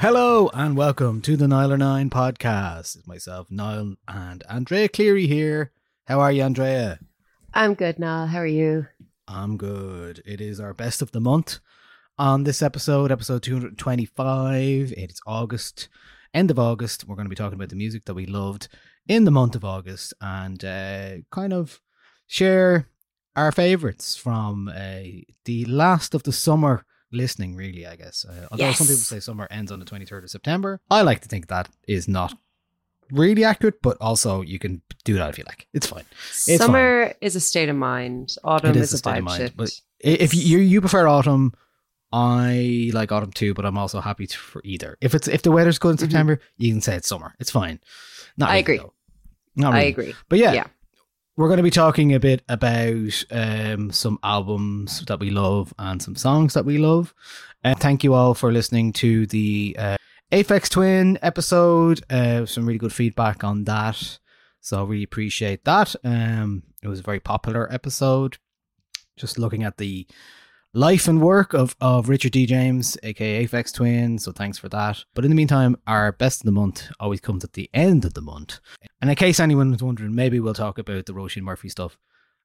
Hello and welcome to the Nialler9 podcast. It's myself, Niall, and Andrea Cleary here. How are you, Andrea? I'm good, Niall. How are you? I'm good. It is our best of the month on this episode, episode 225. It's August, end of August. We're going to be talking about the music that we loved in the month of August and uh, kind of share our favorites from uh, the last of the summer listening, really, I guess. Uh, although Yes. some people say summer ends on the 23rd of September. I like to think that is not really accurate, but also you can do that if you like. It's fine. It's Summer is a state of mind. Autumn is, is a a state of vibe mind. shift. But if you you prefer autumn, I like autumn too, but I'm also happy to, for either. If it's if the weather's good in September, you can say it's summer. It's fine. Not Mm-hmm. I really, agree. Not I really. agree. But yeah, Yeah. We're going to be talking a bit about um, some albums that we love and some songs that we love. And thank you all for listening to the uh, Aphex Twin episode. Uh, some really good feedback on that. So I really appreciate that. Um, it was a very popular episode. Just looking at the life and work of, of Richard D. James, aka Aphex Twin. So thanks for that. But in the meantime, our best of the month always comes at the end of the month. And in case anyone was wondering, maybe we'll talk about the Roisin Murphy stuff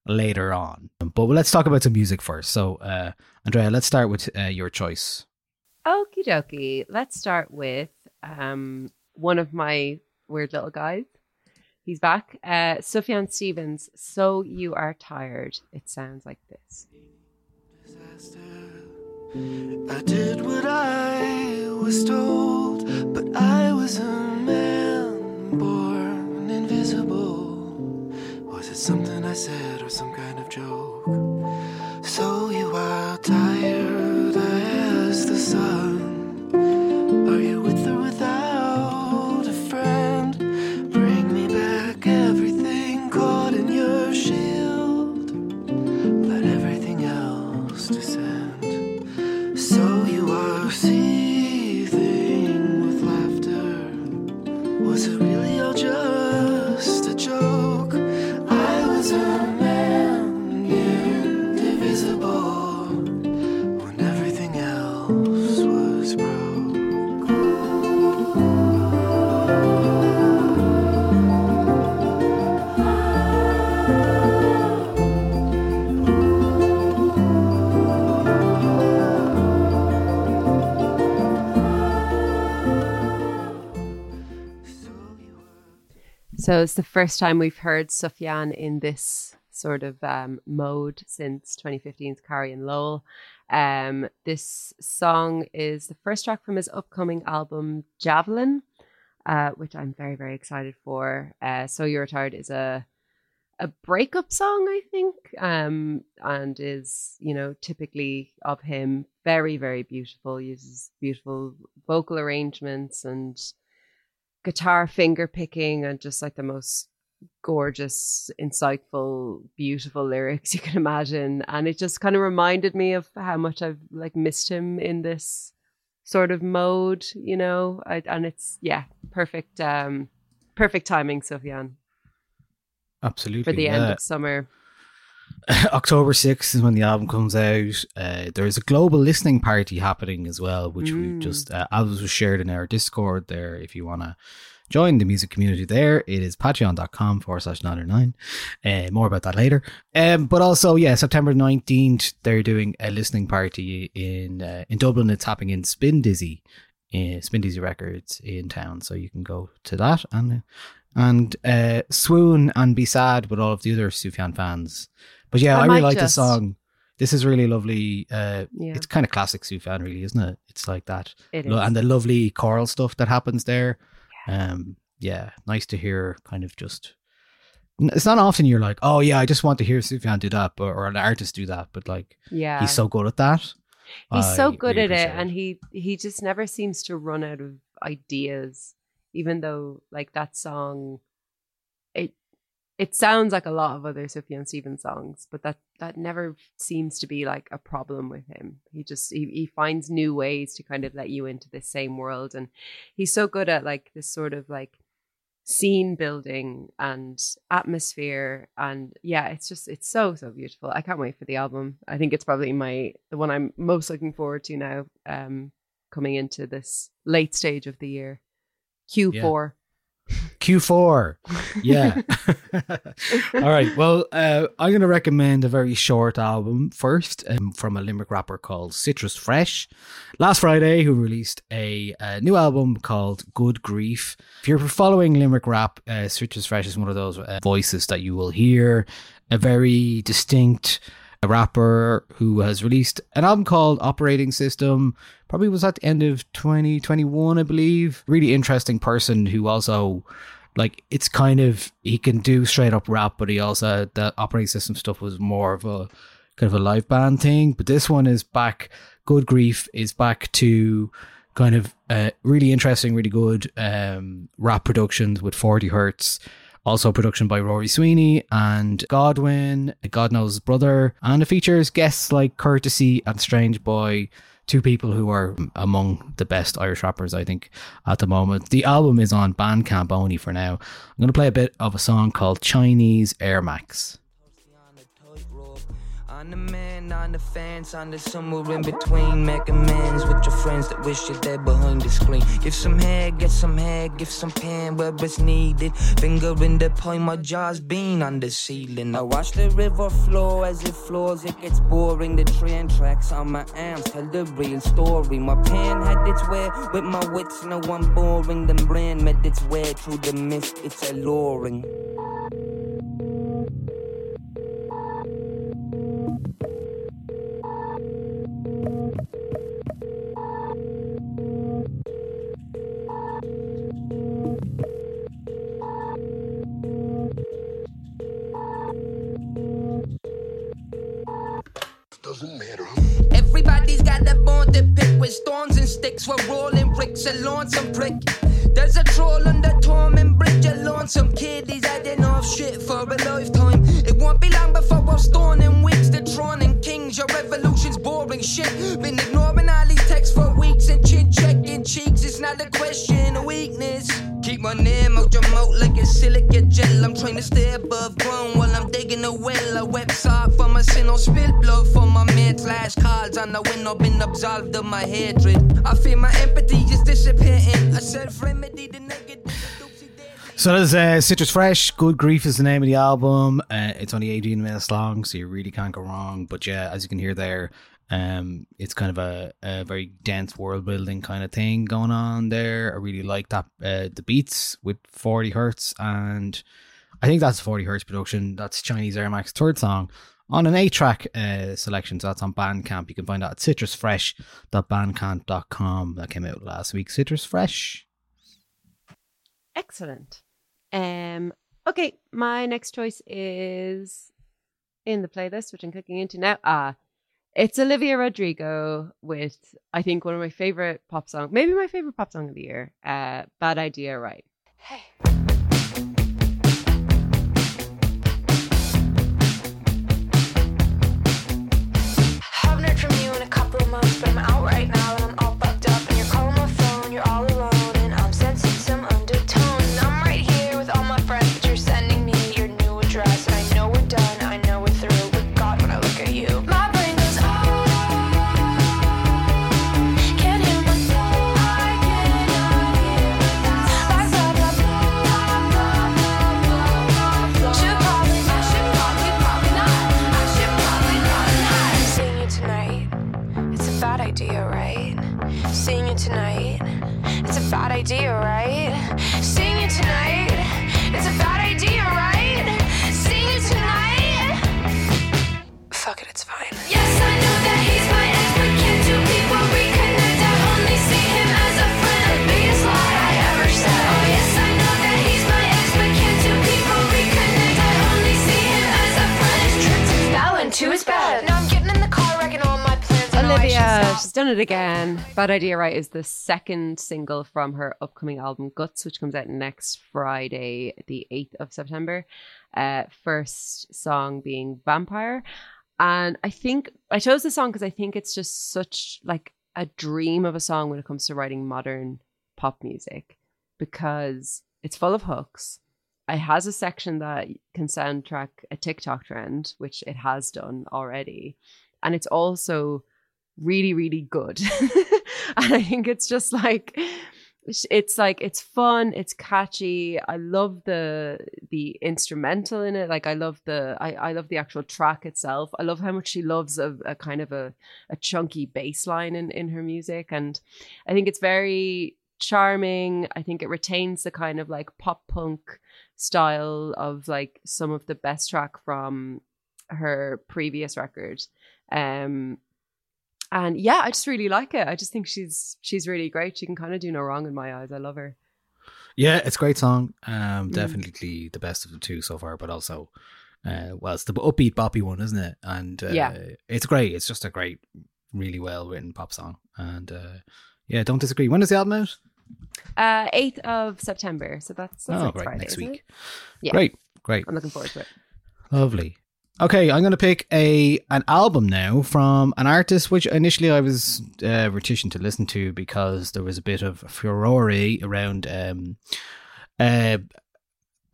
later on. But let's talk about some music first. So, uh, Andrea, let's start with uh, your choice. Okie dokie. Let's start with um, one of my weird little guys. He's back. Uh, Sufjan Stevens, So You Are Tired. It sounds like this. I did what I was told, but I was a man born invisible. Was it something I said or some kind of joke? So you are tired, asked the sun. So it's the first time we've heard Sufjan in this sort of um, mode since 2015's Carrie and Lowell. Um, this song is the first track from his upcoming album Javelin, uh, which I'm very very excited for. Uh, so You're Tired is a a breakup song, I think, um, and is you know typically of him. Very very beautiful. Uses beautiful vocal arrangements and guitar finger picking and just like the most gorgeous, insightful, beautiful lyrics you can imagine. And it just kind of reminded me of how much I've like missed him in this sort of mode, you know. I, and it's yeah, perfect, um, perfect timing, Sufjan, Absolutely. for the end of summer. October 6th is when the album comes out. Uh, there's a global listening party happening as well, which we just, uh, albums was shared in our Discord there if you want to join the music community there. It is patreon.com forward slash Nialler9. Uh, more about that later. Um, but also, yeah, September 19th, they're doing a listening party in uh, in Dublin. It's happening in Spindizzy, uh, Spindizzy Records in town. So you can go to that and and uh, swoon and be sad with all of the other Sufjan fans. But yeah, I I, really like the song. This is really lovely. Uh, Yeah. It's kind of classic Sufjan, really, isn't it? It's like that. It And the lovely choral stuff that happens there. Um, yeah, nice to hear kind of just. It's not often you're like, oh yeah, I just want to hear Sufjan do that, but, or an artist do that, but like Yeah. he's so good at that. He's I so good really at it and he he just never seems to run out of ideas even though like that song it it sounds like a lot of other Sufjan Stevens songs but that that never seems to be like a problem with him. He just he, he finds new ways to kind of let you into this same world and he's so good at like this sort of like scene building and atmosphere and yeah it's just it's so so beautiful. I can't wait for the album. I think it's probably my the one i'm most looking forward to now um coming into this late stage of the year q4 Q4. Yeah. All right. Well, uh, I'm going to recommend a very short album first um, from a Limerick rapper called Citrus Fresh. Last Friday, who released a, uh new album called Good Grief. If you're following Limerick rap, uh, Citrus Fresh is one of those uh, voices that you will hear. A very distinct rapper who has released an album called Operating System. Probably was at the end of 2021, I believe. Really interesting person who also like it's kind of he can do straight up rap, but he also the operating system stuff was more of a kind of a live band thing. But this one is back. Good grief is back to kind of uh, really interesting, really good um, rap productions with 40 hertz. Also production by Rory Sweeney and Godwin, God knows brother, and it features guests like Courtesy and Strange Boy, two people who are among the best Irish rappers, I think, at the moment. The album is on Bandcamp only for now. I'm going to play a bit of a song called Chinese Air Max. On the man, on the fence, on the somewhere in between. Make amends with your friends that wish you're dead behind the screen. Give some head, get some head, give some pen where it's needed. Finger in the pie, my jaw's been on the ceiling. I watch the river flow as it flows, it gets boring. The train tracks on my arms tell the real story. My pen had its way with my wits, no one boring. The brain made its way through the mist, it's alluring. Everybody's got a bone to pick with stones and sticks. We're rolling bricks, a lonesome prick. There's a troll on the Torment Bridge, a lonesome kid. He's adding off shit for a lifetime. It won't be long before we're stoning wigs, the kings. Your revolution's boring shit. Been ignoring all these texts for weeks and chin checking cheeks. It's not a question of weakness. Keep my name out your mouth like a silicate gel. I'm trying to stay above ground while I'm sin, I'll spill blood for my the window, been absolved of my hatred. I feel my empathy is dissipating. A self remedy, the negative. So there's uh, Citrus Fresh. Good Grief is the name of the album. Uh, it's only 18 minutes long, so you really can't go wrong. But yeah, as you can hear there, um, it's kind of a, a very dense world building kind of thing going on there. I really like that uh, the beats with 40 hertz, and I think that's 40 hertz production. That's Chinese Air Max third song on an eight track uh, selection. So that's on Bandcamp. You can find that at citrusfresh.bandcamp.com. That came out last week. Citrus Fresh. Excellent. Um. Okay, my next choice is in the playlist, which I'm clicking into now. Ah, it's Olivia Rodrigo with I think one of my favorite pop songs, maybe my favorite pop song of the year. Uh, Bad Idea, right? Haven't months, I'm out Olivia, she's done it again. Bad Idea Right is the second single from her upcoming album Guts, which comes out next Friday, the 8th of September. Uh, first song being Vampire. And I think I chose this song because I think it's just such like a dream of a song when it comes to writing modern pop music because it's full of hooks. It has a section that can soundtrack a TikTok trend, which it has done already. And it's also really, really good. and I think it's just like it's like it's fun, it's catchy. I love the the instrumental in it. Like I love the I, I love the actual track itself. I love how much she loves a, a kind of a, a chunky bass line in, in her music. And I think it's very charming. I think it retains the kind of like pop punk style of like some of the best track from her previous record. Um and yeah, I just really like it. I just think she's she's really great. She can kind of do no wrong in my eyes. I love her. Yeah, it's a great song. Um, Mm. definitely the best of the two so far, but also, uh, well, it's the upbeat boppy one, isn't it? And uh, Yeah. it's great. It's just a great, really well written pop song. And uh, yeah, don't disagree. When is the album out? Uh, eighth of September. So that's, that's oh, next right, Friday, next week. Yeah. Great, great, I'm looking forward to it. lovely. Okay, I'm going to pick a an album now from an artist which initially I was uh, reticent to listen to because there was a bit of furore around um, uh,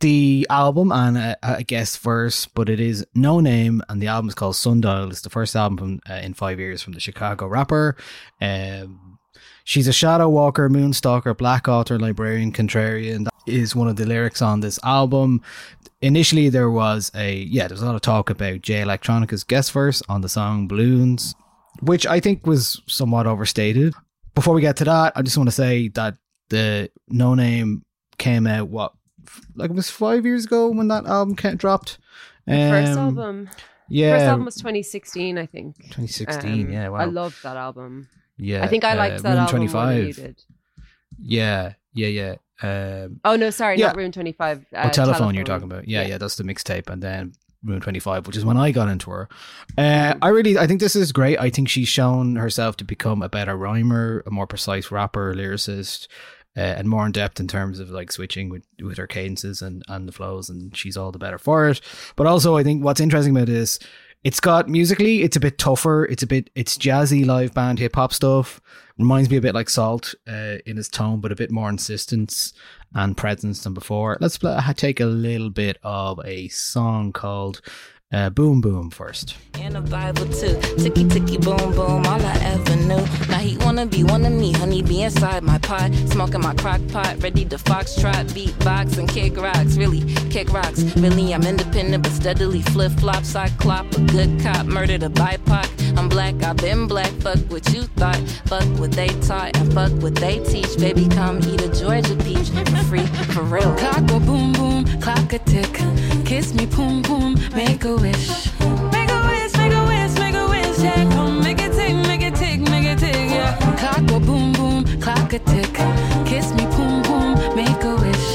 the album and a, a guest verse, but it is Noname, and the album is called Sundial. It's the first album from, uh, in five years from the Chicago rapper. Um, she's a shadow walker, moonstalker, black author, librarian, contrarian. That is one of the lyrics on this album. Initially, there was a yeah, there was a lot of talk about Jay Electronica's guest verse on the song Balloons, which I think was somewhat overstated. Before we get to that, I just want to say that the Noname came out what like it was five years ago when that album dropped. The first Um, album. yeah, First album was 2016, I think. 2016. Um, yeah, wow. I loved that album. yeah, I think I uh, liked that Room album more than you 25. did. Yeah, yeah, yeah. Um, Oh no, sorry, Yeah. not Room 25. Uh, oh, telephone, you're talking about. Yeah, yeah, that's the mixtape, and then Room 25, which is when I got into her. Uh, I really, I think this is great. I think she's shown herself to become a better rhymer, a more precise rapper, lyricist, uh, and more in depth in terms of like switching with, with her cadences and, and the flows, and she's all the better for it. But also, I think what's interesting about this, it's got musically, it's a bit tougher. It's a bit, it's jazzy live band hip hop stuff. Reminds me a bit like Salt uh, in his tone, but a bit more insistence and presence than before. Let's pl- take a little bit of a song called uh, Boom Boom first. And a Bible too. Ticky ticky boom boom, all I ever knew. Now he wanna be one of me, honey be inside my pot, smoking my crock pot, ready to foxtrot, beatbox and kick rocks. Really kick rocks. Really I'm independent but steadily flip flops. I clop a good cop, murdered a BIPOC. I'm black, I've been black. Fuck what you thought, fuck what they taught, and fuck what they teach. Baby, come eat a Georgia peach for free, for real. Clock boom boom, clock a tick. Kiss me, boom boom, make a wish. Make a wish, make a wish, make a wish. Yeah, come make it tick, make it tick, make it tick. Yeah. Clock go boom boom, clock a tick. Kiss me, boom boom, make a wish.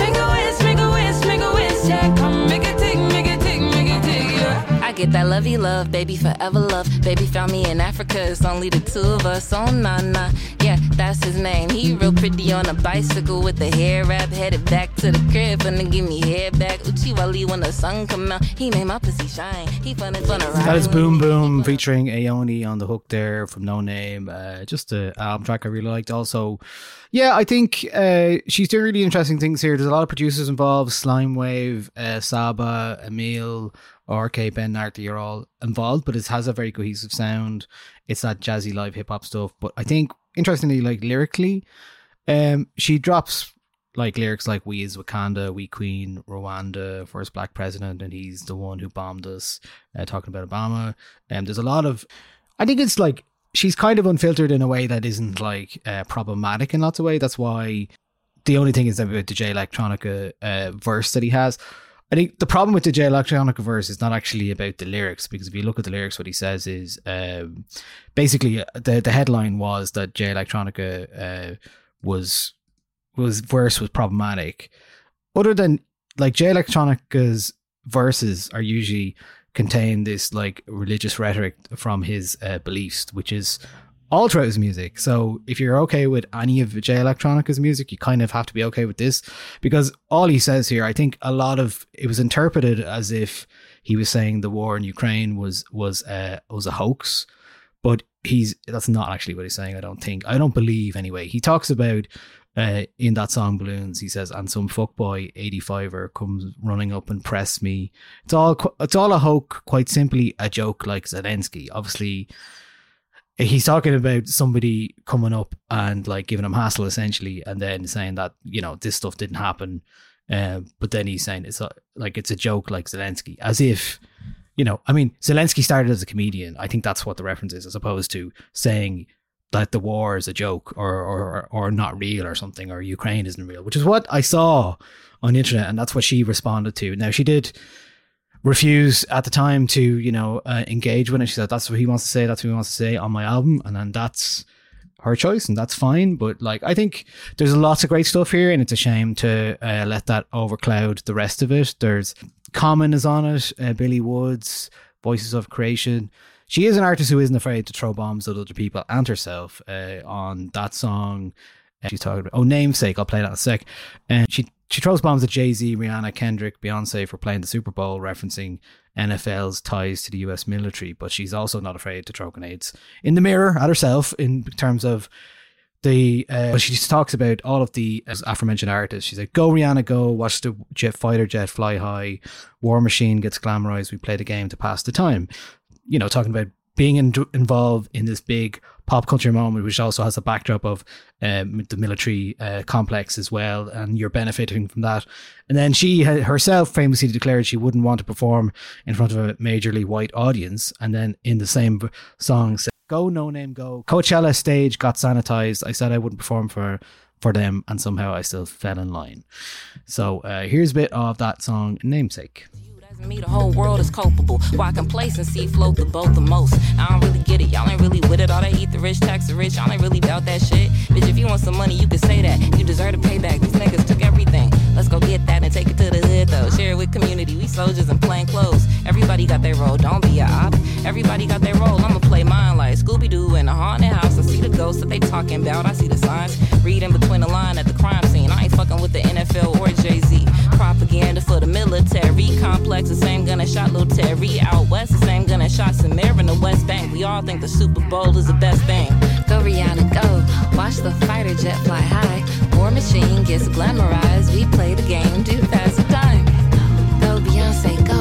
Make a wish, make a wish, make a wish. Yeah, come make it tick, make it tick, make it tick. Yeah. I get that lovey love, baby, forever love. Baby found me in Africa, it's only the two of us. Oh, nah, nah. That's his name. He real pretty on a bicycle with the hair wrap, headed back to the crib, finna give me hair back. Uchi Wally when the sun come out, he made my pussy shine. He finna finna ride. That is Boom. Boom featuring Ayoni on the hook there from Noname. Uh, just a album track I really liked. Also, yeah, I think uh, she's doing really interesting things here. There's a lot of producers involved: Slime Wave, uh, Saba, Emil, RK, Ben Narty are all involved. But it has a very cohesive sound. It's that jazzy live hip hop stuff. But I think interestingly, like lyrically, um, she drops like lyrics like "We is Wakanda, we Queen, Rwanda, first black president, and he's the one who bombed us." Uh, talking about Obama, and there's a lot of, I think it's like she's kind of unfiltered in a way that isn't like uh, problematic in lots of ways. That's why the only thing is about the Jay Electronica uh, verse that he has. I think the problem with the Jay Electronica verse is not actually about the lyrics because if you look at the lyrics, what he says is um, basically uh, the the headline was that Jay Electronica uh, was was verse was problematic. Other than like Jay Electronica's verses are usually contain this like religious rhetoric from his uh, beliefs, which is his music. So if you're okay with any of Jay Electronica's music, you kind of have to be okay with this because all he says here, I think a lot of it was interpreted as if he was saying the war in Ukraine was was uh, was a hoax, but he's that's not actually what he's saying. I don't think. I don't believe anyway. He talks about. Uh, in that song balloons he says and some fuckboy 85er comes running up and press me it's all it's all a hoax quite simply a joke like zelensky obviously he's talking about somebody coming up and like giving him hassle essentially and then saying that you know this stuff didn't happen. Um, but then he's saying it's a, like it's a joke like zelensky as if you know i mean zelensky started as a comedian. I think that's what the reference is as opposed to saying that the war is a joke or or or not real or something or ukraine isn't real which is what i saw on the internet and that's what she responded to. Now she did refuse at the time to you know uh, engage with it. She said that's what he wants to say. That's what he wants to say on my album, and then that's her choice, and that's fine. But like, I think there's lots of great stuff here, and it's a shame to uh, let that overcloud the rest of it. There's Common is on it, uh, Billy Woods, Voices of Creation. She is an artist who isn't afraid to throw bombs at other people and herself uh, on that song. She's talking about oh namesake. I'll play that in a sec. And she she throws bombs at Jay Z, Rihanna, Kendrick, Beyonce for playing the Super Bowl, referencing NFL's ties to the US military. But she's also not afraid to throw grenades in the mirror at herself in terms of the. Uh, she just talks about all of the aforementioned artists. She's like, "Go Rihanna, go! Watch the jet fighter jet fly high. War Machine gets glamorized. We play the game to pass the time." You know, talking about being in, involved in this big pop culture moment, which also has a backdrop of um, the military uh, complex as well, and you're benefiting from that. And then she herself famously declared she wouldn't want to perform in front of a majorly white audience. And then in the same song, said, "Go Noname, go." Coachella stage got sanitized. I said I wouldn't perform for for them, and somehow I still fell in line. So uh, here's a bit of that song, namesake me, the whole world is culpable. Why complacency float the boat the most? I don't really get it. Y'all ain't really with it. All they eat the rich, tax the rich. Y'all ain't really about that shit. Bitch, if you want some money, you can say that. You deserve a payback. These niggas took everything. Let's go get that and take it to the hood though. Share it with community. We soldiers in plain clothes. Everybody got their role. Don't be a op. Everybody got their role. I'ma play mine like Scooby Doo in a haunted house. I see the ghosts that they talking about. I see the signs. Reading between the line at the crime scene. I ain't fucking with the NFL or Jay Z. Propaganda for the military complex. The same gun that shot Lil Terry out west. The same gun that shot Samir in the West Bank. We all think the Super Bowl is the best thing. Go Rihanna, go. Watch the fighter jet fly high. War machine gets glamorized. We play the game to pass the time. Go Beyonce, go.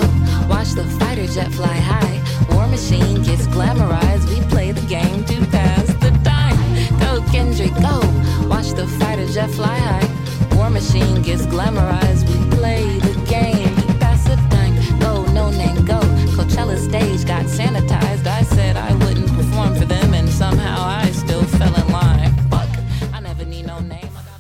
Watch the fighter jet fly high. War machine gets glamorized. We play the game to pass the time. Go Kendrick, go. Watch the fighter jet fly high. War machine gets glamorized. We play the game to pass the time. Go Noname, go. Coachella stage got sanitized.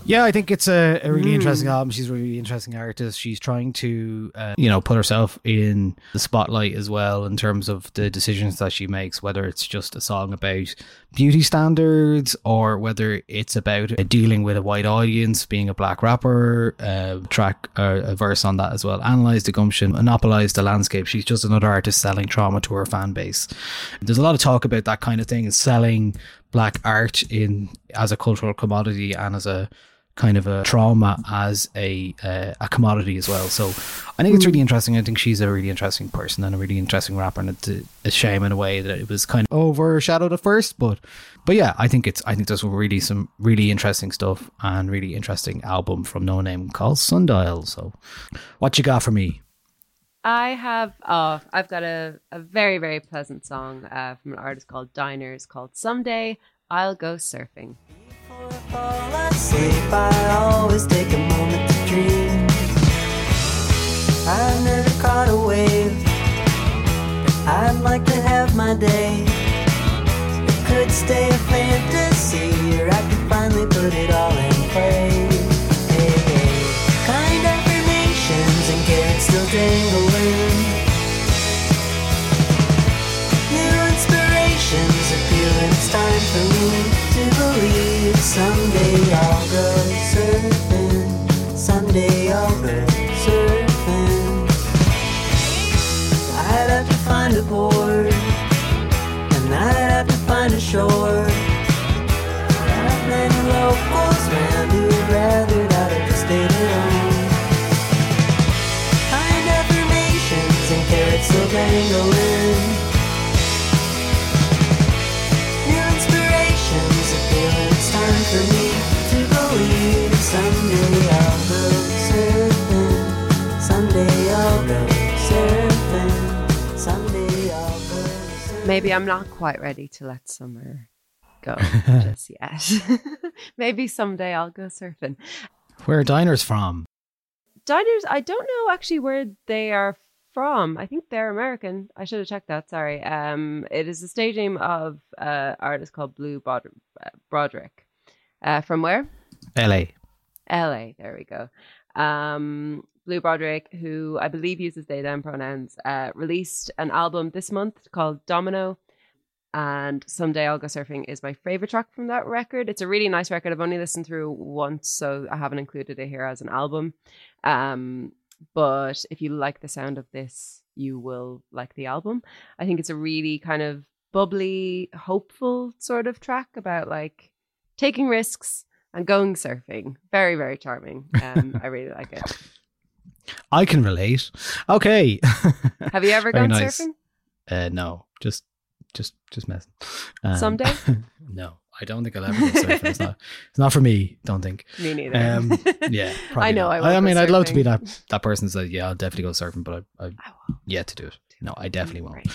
Yeah, I think it's a, a really interesting album. She's a really interesting artist. She's trying to, uh, you know, put herself in the spotlight as well in terms of the decisions that she makes, whether it's just a song about beauty standards or whether it's about uh, dealing with a white audience, being a black rapper, uh, track uh, a verse on that as well. Analyze the gumption, monopolize the landscape. She's just another artist selling trauma to her fan base. There's a lot of talk about that kind of thing, is selling black art in as a cultural commodity and as a kind of a trauma as a uh, a commodity as well. So I think it's really interesting. I think she's a really interesting person and a really interesting rapper, and it's a, a shame in a way that it was kind of overshadowed at first. But but yeah, I think it's I think there's really some really interesting stuff and really interesting album from Noname called Sundial. So what you got for me? I have oh, I've got a, a very, very pleasant song uh, from an artist called Diners called Someday I'll Go Surfing. Fall asleep, I always take a moment to dream. I never caught a wave. I'd like to have my day. It should stay a fantasy, or I could finally put it all in play. Kind affirmations and carrots still. New inspirations it's time for me to believe someday I'll go surfing. Someday I'll go surfing. I'd have to find a board, and I'd have to find a shore. Not many locals who'd rather just and carrots dangling. For me to believe someday I'll go surfing. Someday I'll go surfing. Someday I'll go surfing. Maybe I'm not quite ready to let summer go just yet. Maybe someday I'll go surfing. Where are diners from? Diners, I don't know actually where they are from. I think they're American. I should have checked that. Sorry. Um, it is the stage name of uh artist called Blue Bod- Broderick. Uh, from where? L.A. LA. There we go. Um, Blue Broderick, who I believe uses they them pronouns, uh, released an album this month called Domino. And Someday I'll Go Surfing is my favorite track from that record. It's a really nice record. I've only listened through once, so I haven't included it here as an album. Um, but if you like the sound of this, you will like the album. I think it's a really kind of bubbly, hopeful sort of track about like taking risks and going surfing. Very, very charming. Um, I really like it. I can relate. Okay. Have you ever gone nice. surfing? Uh, no, just, just, just messing. Um, Someday? no, I don't think I'll ever go surfing. It's not, it's not for me. Don't think. Me neither. Um, yeah, probably I know. not. I, I, mean, I'd love to be that that person that "Yeah, I'll definitely go surfing," but I, I yet to do it. No, I definitely won't. Right.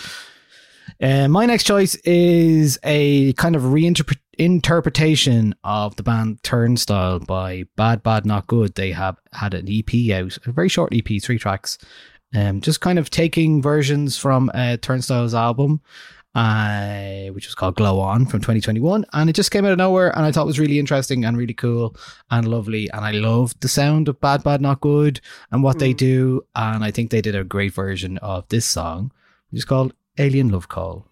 Uh, my next choice is a kind of reinterpretation of the band Turnstile by Bad Bad Not Good. They have had an EP out, a very short EP, three tracks, um, just kind of taking versions from uh, Turnstile's album, uh, which was called Glow On from 2021. And it just came out of nowhere, and I thought it was really interesting and really cool and lovely. And I loved the sound of Bad Bad Not Good and what they do. And I think they did a great version of this song, which is called Alien Love Call.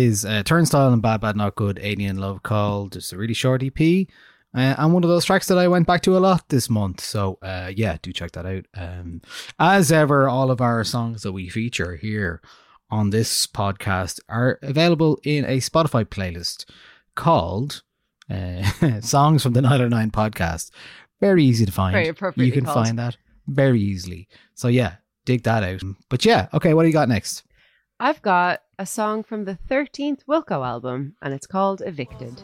Is uh, Turnstile and Bad Bad Not Good, Alien Love Call. Just a really short EP. Uh, and one of those tracks that I went back to a lot this month. So, uh, yeah, do check that out. Um, as ever, all of our songs that we feature here on this podcast are available in a Spotify playlist called uh, Songs from the Nialler9 Podcast. Very easy to find. Very appropriately You can called. find that. very easily. So yeah, dig that out. But yeah, okay, what do you got next? I've got a song from the 13th Wilco album, and it's called Evicted.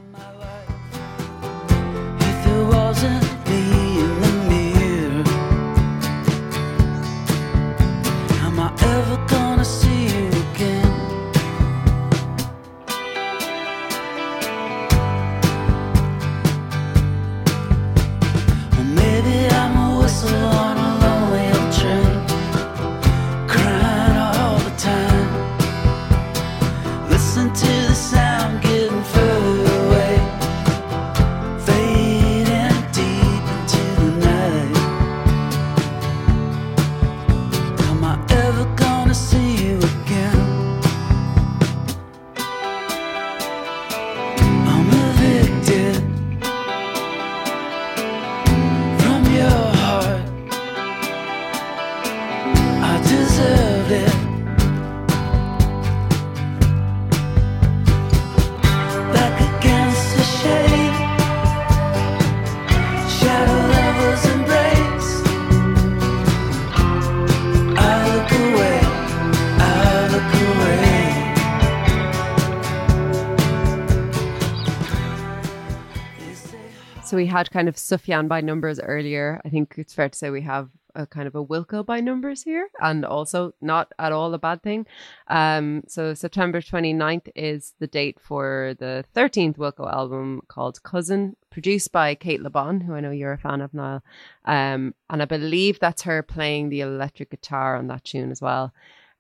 We had kind of Sufjan by numbers earlier. I think it's fair to say we have a kind of a Wilco by numbers here, and also not at all a bad thing. Um, so September 29th is the date for the 13th Wilco album called Cousin, produced by Cate Le Bon, who I know you're a fan of, Niall. Um, and I believe that's her playing the electric guitar on that tune as well.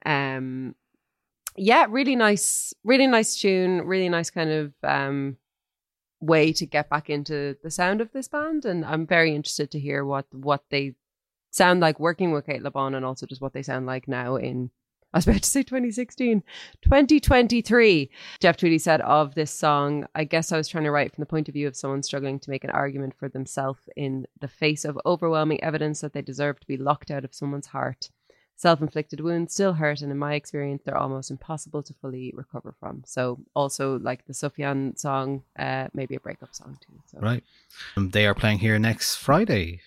Um, yeah, really nice, really nice tune, really nice kind of um, way to get back into the sound of this band and I'm very interested to hear what what they sound like working with Cate Le Bon and also just what they sound like now in I was about to say 2016 2023 Jeff Tweedy said of this song I guess I was trying to write from the point of view of someone struggling to make an argument for themselves in the face of overwhelming evidence that they deserve to be locked out of someone's heart self-inflicted wounds still hurt and in my experience they're almost impossible to fully recover from so also like the Sufjan song uh maybe a breakup song too so Right. Um, they are playing here next Friday,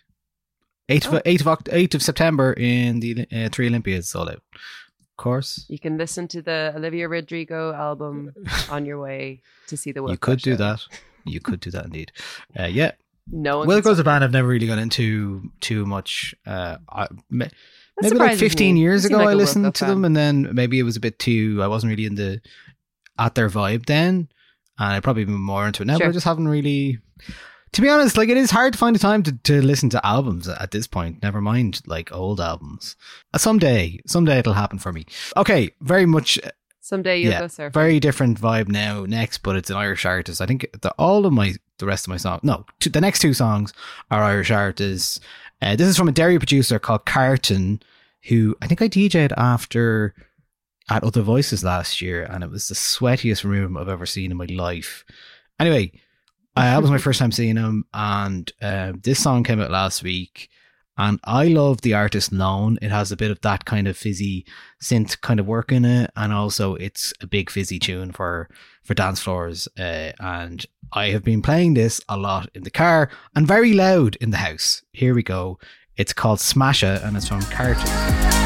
8th, Oh. of, 8th, of, Oct- 8th of September in the uh, Three Olympiads all out. Of course. you can listen to the Olivia Rodrigo album on your way to see the Wilco you could do show. that. You could do that indeed. Uh, yeah. no one can Wilco's a band I've never really gone into too much. Uh, I, ma- maybe like 15 me. years ago like I listened to them and then maybe it was a bit too, I wasn't really in the, at their vibe then. And I'd probably been more into it now, but I just haven't really, to be honest, like it is hard to find the time to, to listen to albums at this point. Never mind like old albums. Uh, someday, someday it'll happen for me. Okay. Very much someday you'll yeah, go surfing very different vibe now. Next, but it's an Irish artist. I think the, all of my the rest of my songs, no, two, the next two songs are Irish artists. Uh, this is from a Derry producer called Cartin, who I think I DJ'd after at Other Voices last year, and it was the sweatiest room I've ever seen in my life. Anyway, uh, that was my first time seeing him, and uh, this song came out last week. And I love the artist Lone. It has a bit of that kind of fizzy synth kind of work in it, and also it's a big fizzy tune for for dance floors. Uh, and I have been playing this a lot in the car and very loud in the house. Here we go. It's called Smasha, and it's from Cartin.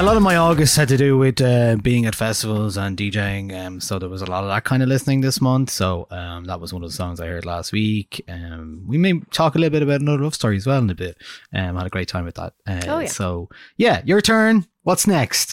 Yeah, a lot of my August had to do with uh, being at festivals and DJing. Um, so there was a lot of that kind of listening this month. So um, that was one of the songs I heard last week. Um, we may talk a little bit about another love story as well in a bit. Um, had a great time with that. Uh, Oh, yeah. So yeah, your turn. What's next?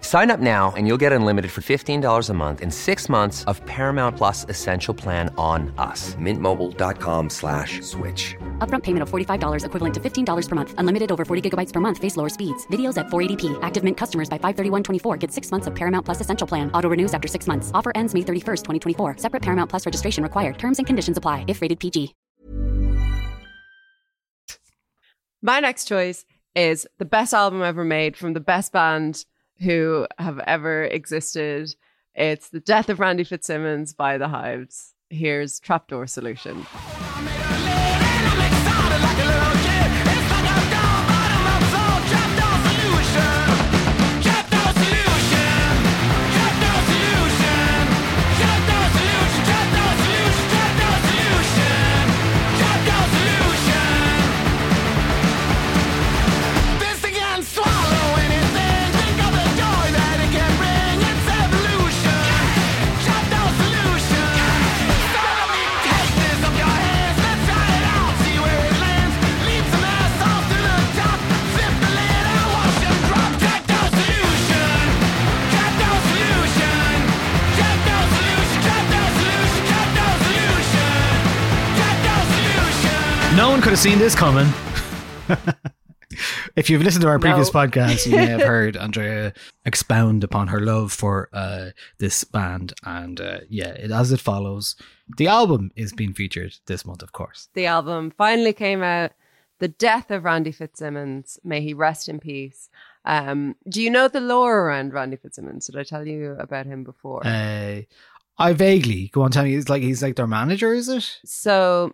Sign up now and you'll get unlimited for $15 a month and six months of Paramount Plus Essential Plan on us. Mintmobile.com slash switch. Upfront payment of $45 equivalent to $15 per month. Unlimited over 40 gigabytes per month. Face lower speeds. Videos at 480p. Active Mint customers by 531.24 get six months of Paramount Plus Essential Plan. Auto renews after six months. Offer ends May 31st, 2024. Separate Paramount Plus registration required. Terms and conditions apply if rated PG. My next choice is the best album ever made from the best band who have ever existed. It's The Death of Randy Fitzsimmons by The Hives. Here's Trapdoor Solution. Could have seen this coming. if you've listened to our previous No. podcast, you may have heard Andrea expound upon her love for uh, this band. And uh, yeah, it, as it follows, the album is being featured this month, of course. The album finally came out. The Death of Randy Fitzsimmons. May he rest in peace. Um, do you know the lore around Randy Fitzsimmons? Did I tell you about him before? Uh, I vaguely go on. Tell me, it's like he's like their manager, is it? So,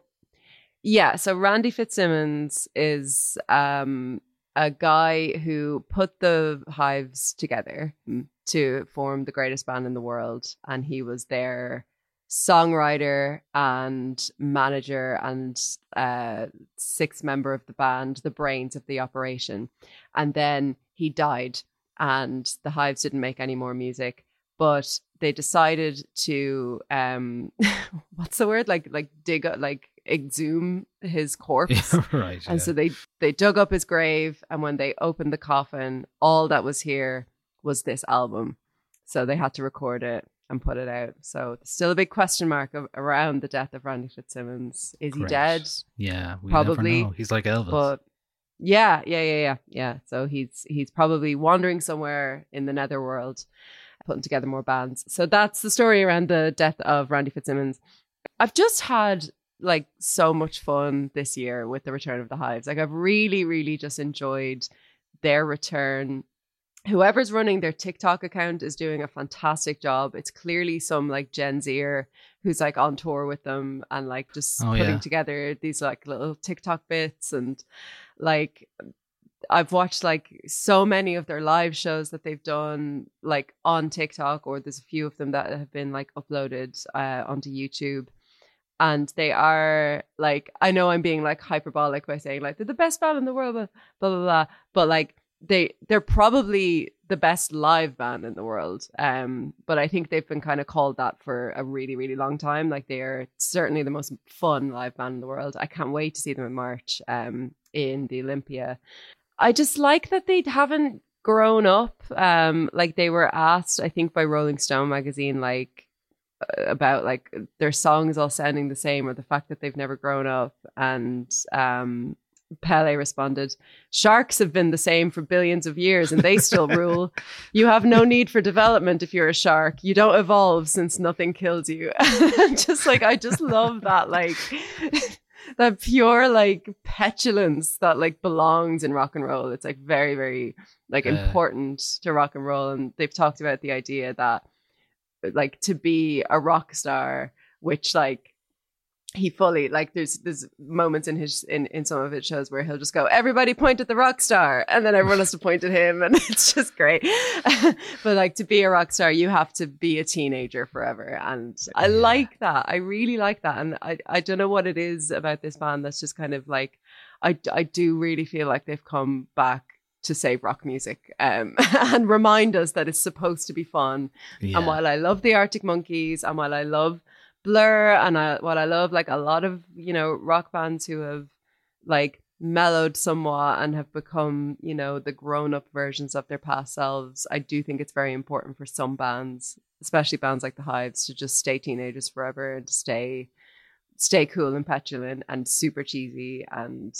yeah, so Randy Fitzsimmons is um, a guy who put the hives together to form the greatest band in the world. And he was their songwriter and manager and uh, sixth member of the band, the brains of the operation. And then he died, and the hives didn't make any more music. But they decided to um what's the word like like dig up like exhume his corpse. Right. and so they they dug up his grave and when they opened the coffin all that was here was this album. So they had to record it and put it out. So still a big question mark of, around the death of randy fitzsimmons. Is he dead? Yeah, we Probably. He's like Elvis. but yeah yeah yeah yeah yeah. So he's he's probably wandering somewhere in the netherworld putting together more bands. So that's the story around the death of randy fitzsimmons. I've just had like so much fun this year with the return of the hives like i've really really just enjoyed their return whoever's running their TikTok account is doing a fantastic job. It's clearly some like Gen Zer who's like on tour with them and like just Oh, putting yeah. together these like little TikTok bits and like I've watched like so many of their live shows that they've done like on TikTok or there's a few of them that have been like uploaded uh, onto YouTube and they are like I know I'm being like hyperbolic by saying like they're the best band in the world blah blah blah, blah but like they they're probably the best live band in the world um but I think they've been kind of called that for a really really long time. Like they are certainly the most fun live band in the world. I can't wait to see them in March um in the Olympia. I just like that they haven't grown up um like they were asked I think by Rolling Stone magazine like about like their songs all sounding the same or the fact that they've never grown up and um Pelle responded, Sharks have been the same for billions of years and they still rule. You have no need for development if you're a shark. You don't evolve since nothing kills you. just like, I just love that, like, that pure, like, petulance that, like, belongs in rock and roll. It's like very, very, like, important to rock and roll. And they've talked about the idea that, like, to be a rock star, which, like, he fully like there's there's moments in his in in some of his shows where he'll just go everybody point at the rock star. And then everyone has to point at him and it's just great. But like to be a rock star you have to be a teenager forever and i like that. I really like that and i i don't know what it is about this band that's just kind of like i i do really feel like they've come back to save rock music um, and remind us that it's supposed to be fun Yeah. and while i love the arctic monkeys and while i love Blur and I, what I love, like a lot of you know rock bands who have like mellowed somewhat and have become you know the grown up versions of their past selves. I do think it's very important for some bands, especially bands like the Hives, to just stay teenagers forever and to stay stay cool and petulant and super cheesy and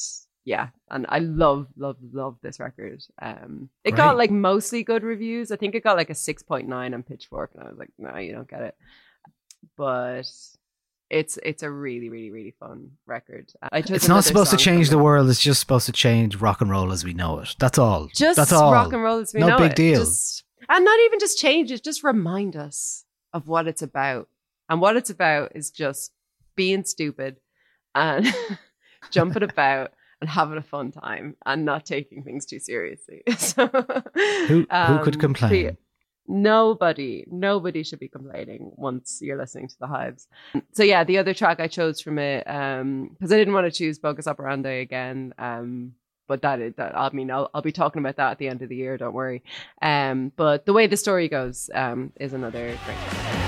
yeah and i love love love this record um it got like mostly good reviews i think it got like a 6.9 on pitchfork and i was like no you don't get it but it's it's a really really really fun record I It's not supposed to change the world. It's just supposed to change rock and roll as we know it. That's all. just That's all. rock and roll as we no know it. No big deal. Just- and not even just change it just remind us of what it's about and what it's about is just being stupid and jumping about and having a fun time and not taking things too seriously. So Who- who could um, complain? so nobody nobody should be complaining once you're listening to the hives. So yeah the other track i chose from it um because i didn't want to choose bogus operandi again um but that is that i mean I'll, I'll be talking about that at the end of the year don't worry. Um but the way the story goes um is another great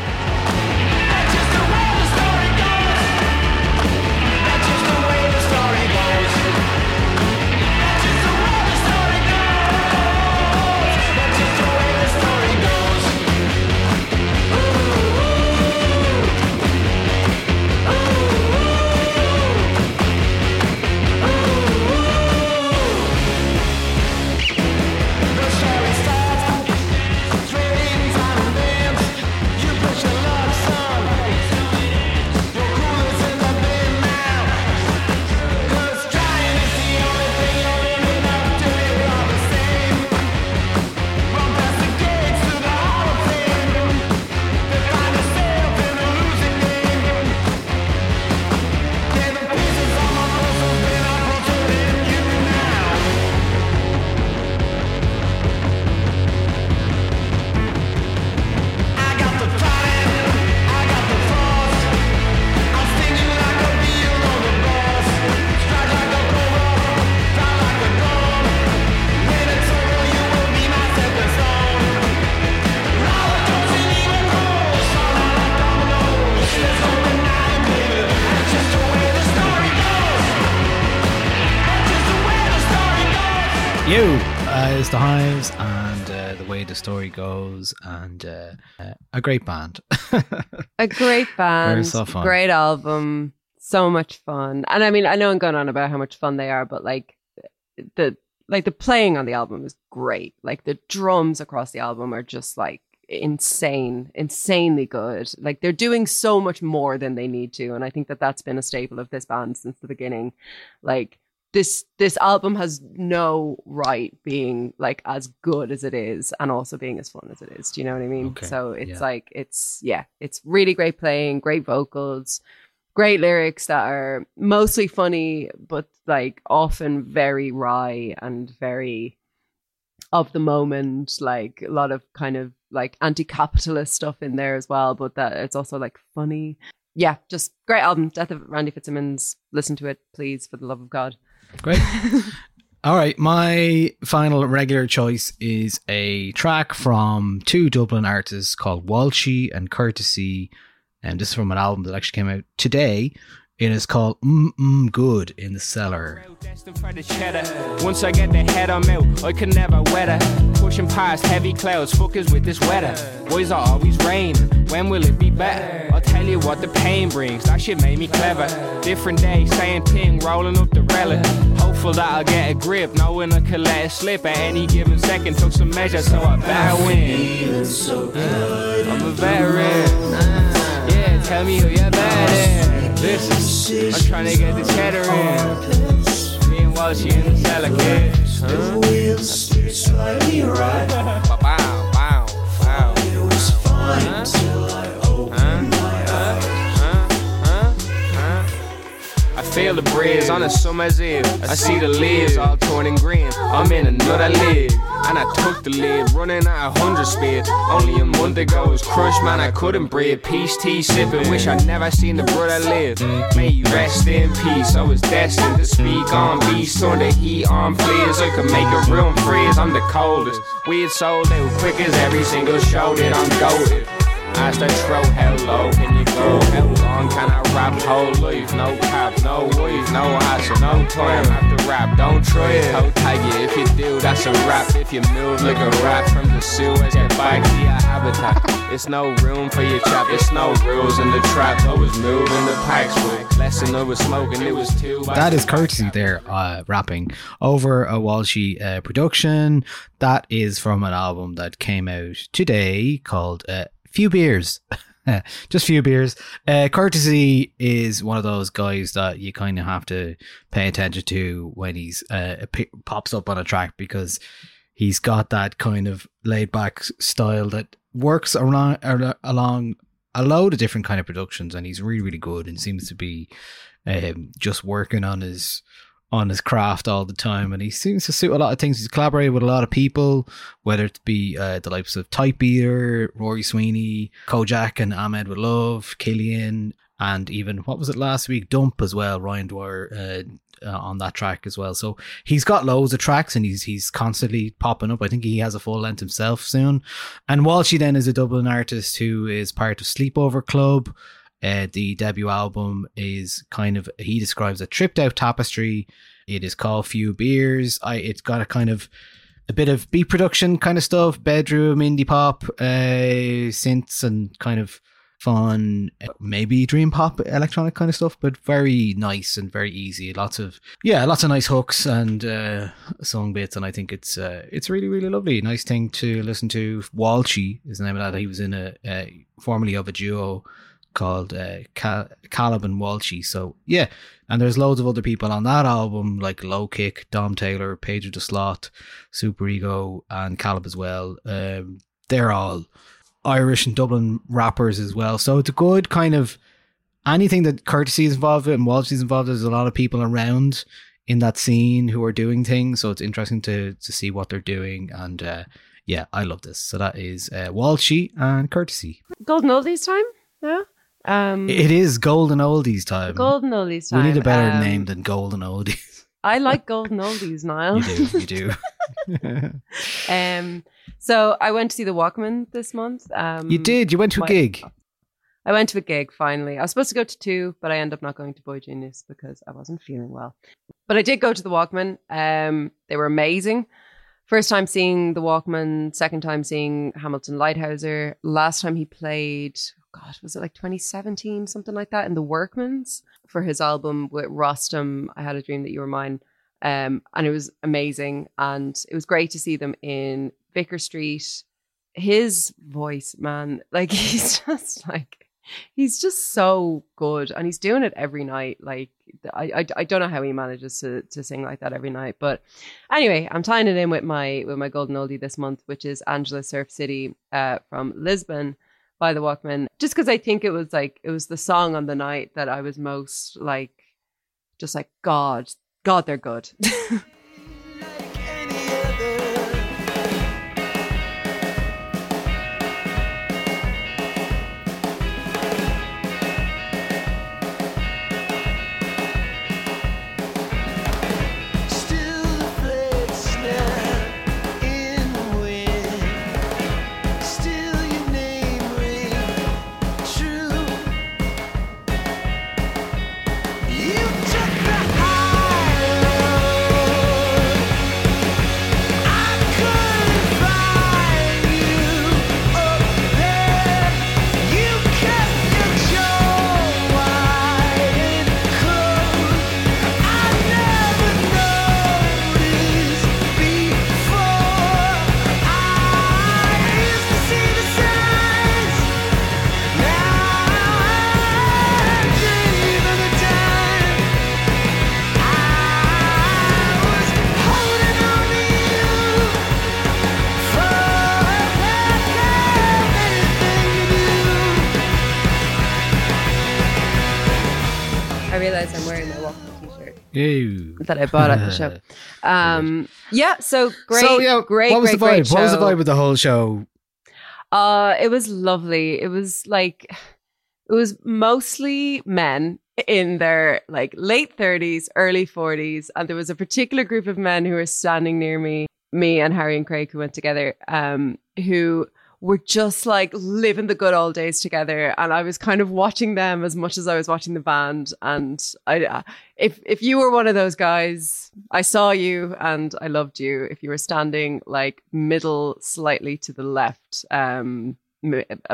story goes, and uh, uh, a great band. a great band. so great album. So much fun. And i mean i know i'm going on about how much fun they are but like the like the playing on the album is great. Like the drums across the album are just like insane insanely good. Like they're doing so much more than they need to and i think that that's been a staple of this band since the beginning. Like this this album has no right being like as good as it is and also being as fun as it is. Do you know what i mean? Okay, so it's yeah. like it's yeah it's really great playing great vocals great lyrics that are mostly funny but like often very wry and very of the moment. Like a lot of kind of like anti-capitalist stuff in there as well but that it's also like funny. Yeah just great album. Death of randy fitzsimmons. Listen to it please for the love of god Great. All right, my final regular choice is a track from two Dublin artists called Walshy and Courtesy, and this is from an album that actually came out today. It is called Mm Mm Good in the Cellar. Destined for the cheddar. Once I get the head I'm out, I can never weather. Pushing past heavy clouds, fuckers with this weather. Boys are always rain. When will it be better? I'll tell you what the pain brings. That shit made me clever. Different day, same thing, rolling up the relic. Hopeful that I'll get a grip, knowing I could let it slip at any given second. Took some measures, so I better win. I'm a veteran. Yeah, tell me who you're better. Listen, I'm trying to get the cheddar in. Me and Walshy in the cellar, kid. Huh? slightly right. Wow, wow, wow. It was fine until I I feel the breeze on a summer's eve. I see the leaves all turning green. I'm in another league. And I took the lead, running at a hundred speed. Only a month ago was crushed, man. I couldn't breathe. Peace tea sipping, wish I'd never seen the brother live. May you rest in peace. I was destined to speak on beast, turn the heat on, please. I could make a room freeze. I'm the coldest. Weird sold out quick as every single show that I'm goaded. I start throw how low can you go? How long can I rap whole life? No cap, no wife, no ass, no time after rap. Don't try it, how tag you if you do. That's a rap. If you move like a rat from the sewers, get back to your habitat. It's no room for your chap. It's no rules in the trap. I was moving the packs with less than I was smoking. It was two. That is courtesy there, uh, rapping over a Walshy uh, production. That is from an album that came out today called uh, Few Beers. Just few beers. Uh, courtesy is one of those guys that you kind of have to pay attention to when he's uh, pops up on a track because he's got that kind of laid back style that works around ar- along a load of different kind of productions, and he's really really good and seems to be um, just working on his on his craft all the time, and he seems to suit a lot of things. He's collaborated with a lot of people, whether it be uh, the likes of Type Beater, Rory Sweeney, Kojaque, and Ahmed with Love, Killian, and even what was it last week? Dump as well. Ryan Dwyer uh, uh, on that track as well. So he's got loads of tracks, and he's he's constantly popping up. I think he has a full length himself soon. And Walshy then is a Dublin artist who is part of Sleepover Club. Uh, the debut album is kind of he describes a tripped out tapestry. It is called Few Beers. I it's got a kind of a bit of beat production kind of stuff, bedroom indie pop, uh, synths and kind of fun, maybe dream pop electronic kind of stuff, but very nice and very easy. Lots of yeah, lots of nice hooks and uh, song bits, and I think it's uh, it's really really lovely. Nice thing to listen to. Walshy is the name of that. He was in a uh, formerly of a duo called uh, Cal- Caleb and Walshy. So yeah, and there's loads of other people on that album like Low Kick, Dom Taylor, of the Slot, Super Ego, and Caleb as well. Um, they're all Irish and Dublin rappers as well. So it's a good kind of anything that Courtesy is involved with and Walshy's involved. There's a lot of people around in that scene who are doing things. So it's interesting to to see what they're doing and. Uh, yeah, I love this. So that is uh, Walshy and Courtesy. Golden oldies time. Yeah. Um, It is golden oldies time. golden oldies time. we need a better Um, name than golden oldies. I like golden oldies, Niall. You do, you do. um, so I went to see the Walkmen this month. Um, you did. You went to a my- gig. I went to a gig finally. I was supposed to go to two, but I ended up not going to boygenius because I wasn't feeling well. But I did go to the Walkmen. Um, they were amazing. First time seeing the Walkmen, second time seeing Hamilton Leithauser. Last time he played, God, was it like 2017, something like that, in the Workmans for his album with Rostam. I had a dream that you were mine. Um, and it was amazing. And it was great to see them in Vicar Street. His voice, man, like he's just like, he's just so good and he's doing it every night like I, I i don't know how he manages to to sing like that every night but anyway i'm tying it in with my with my golden oldie this month which is angela surf city uh from lisbon by the walkmen just because i think it was like it was the song on the night that i was most like just like god god they're good Ew. that I bought at the show. Um, yeah, so great, so yeah, great, what was great, the vibe? What was the vibe with the whole show? Uh, it was lovely. It was like it was mostly men in their like late 30s, early 40s, and there was a particular group of men who were standing near me, me and Harry and Craig who went together, um, who were just like living the good old days together and I was kind of watching them as much as I was watching the band and I uh, if if you were one of those guys I saw you and I loved you. If you were standing like middle slightly to the left um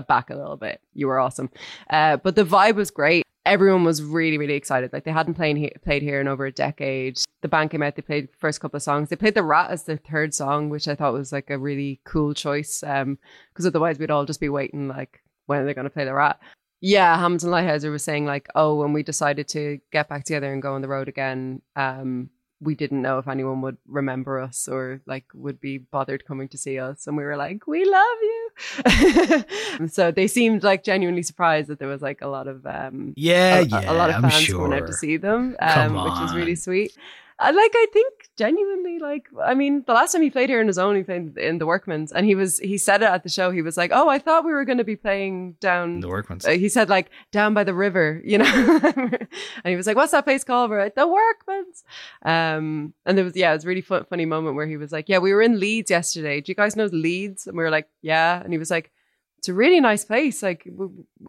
back a little bit you were awesome. Uh but the vibe was great everyone was really really excited. Like they hadn't played here, played here in over a decade. The band came out they played the first couple of songs. They played the rat as the third song which i thought was like a really cool choice um because otherwise we'd all just be waiting like when are they going to play the rat? Yeah hamilton leithauser was saying like oh when we decided to get back together and go on the road again um we didn't know if anyone would remember us or like would be bothered coming to see us and we were like we love you. So they seemed like genuinely surprised that there was like a lot of um Yeah, a, yeah, a lot of fans coming out to see them um which is really sweet. I like I think genuinely like I mean the last time he played here in his own he played in the Workman's and he was he said it at the show he was like oh I thought we were going to be playing down The Workman's. uh, he said like down by the river, you know, and he was like, "What's that place called?" We're like, "The Workman's." Um, and there was yeah, it was a really fun, funny moment where he was like, "Yeah, we were in Leeds yesterday. Do you guys know Leeds?" And we were like, "Yeah," and he was like. It's a really nice place, like,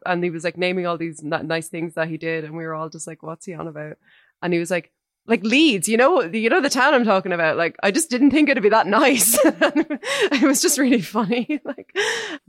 and he was like naming all these n- nice things that he did, and we were all just like, "What's he on about?" And he was like, "Like Leeds, you know, you know the town I'm talking about. Like, I just didn't think it'd be that nice. it was just really funny, like,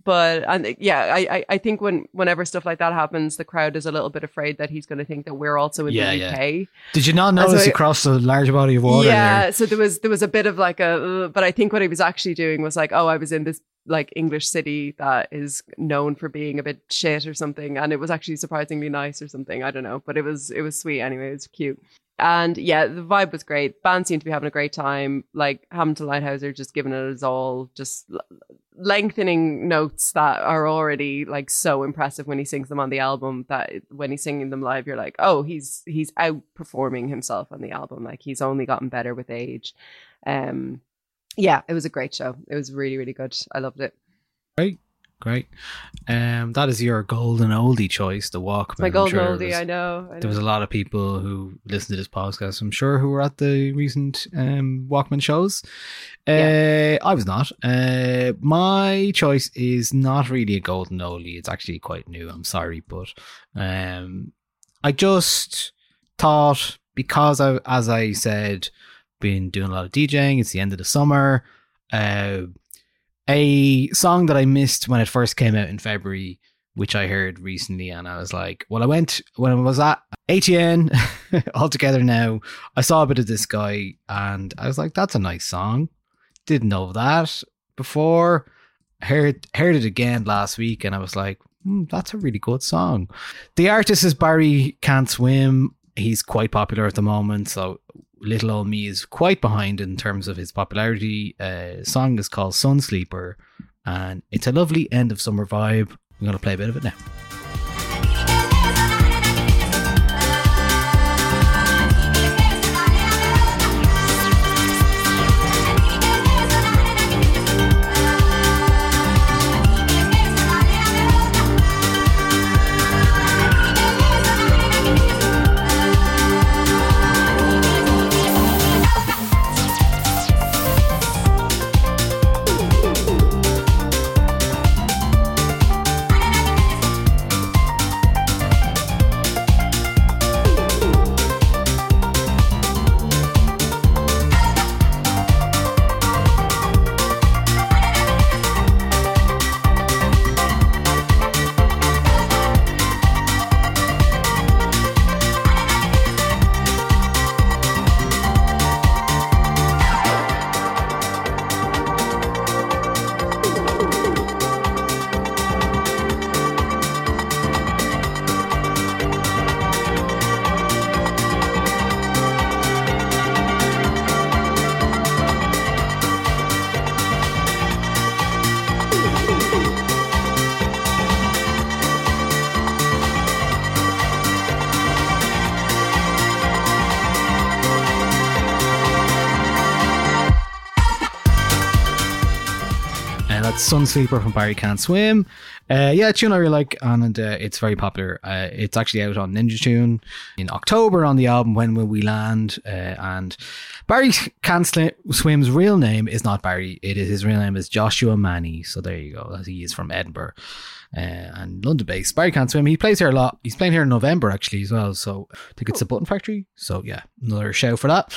but and yeah, I, I I think when whenever stuff like that happens, the crowd is a little bit afraid that he's going to think that we're also in Yeah, the yeah. UK. Did you not so notice he I- crossed a large body of water yeah, there? so there was there was a bit of like a, uh, but I think what he was actually doing was like, oh, I was in this like English city that is known for being a bit shit or something, and it was actually surprisingly nice or something. I don't know, but it was it was sweet anyway. It was cute. And yeah, the vibe was great. Band seemed to be having a great time. Like Hamilton Leithauser just giving it his all, just l- lengthening notes that are already like so impressive when he sings them on the album. That when he's singing them live, you're like, oh, he's he's outperforming himself on the album. Like he's only gotten better with age. Um, yeah, it was a great show. It was really really good. I loved it. Great, great. Um, that is your golden oldie choice, the Walkmen. My golden sure oldie. was- I know. I There was a lot of people who listened to this podcast, I'm sure, who were at the recent um, Walkmen shows. Uh, I was not. Uh, my choice is not really a golden oldie. It's actually quite new. I'm sorry, but um, I just thought because I, as I said, been doing a lot of DJing. It's the end of the summer. Uh, a song that I missed when it first came out in February, which I heard recently, and I was like, well, I went when I was at ATN all together now. I saw a bit of this guy, and I was like, that's a nice song. Didn't know that before. Heard heard it again last week, and I was like, hmm, that's a really good song. The artist is Barry Can't Swim. He's quite popular at the moment, so little old me is quite behind in terms of his popularity. Uh, song is called Sun Sleeper, and it's a lovely end of summer vibe. I'm gonna play a bit of it now. That's Sun Sleeper from Barry Can't Swim. Uh, yeah, tune I really like, and uh, it's very popular. Uh, it's actually out on Ninja Tune in October on the album When Will We Land? Uh, and Barry Can't Sli- Swim's real name is not Barry. It is his real name is Joshua Mainnie. So there you go. He is from Edinburgh uh, and London based. Barry Can't Swim. He plays here a lot. He's playing here in November actually as well. So I think it's a Button Factory. So yeah, another show for that.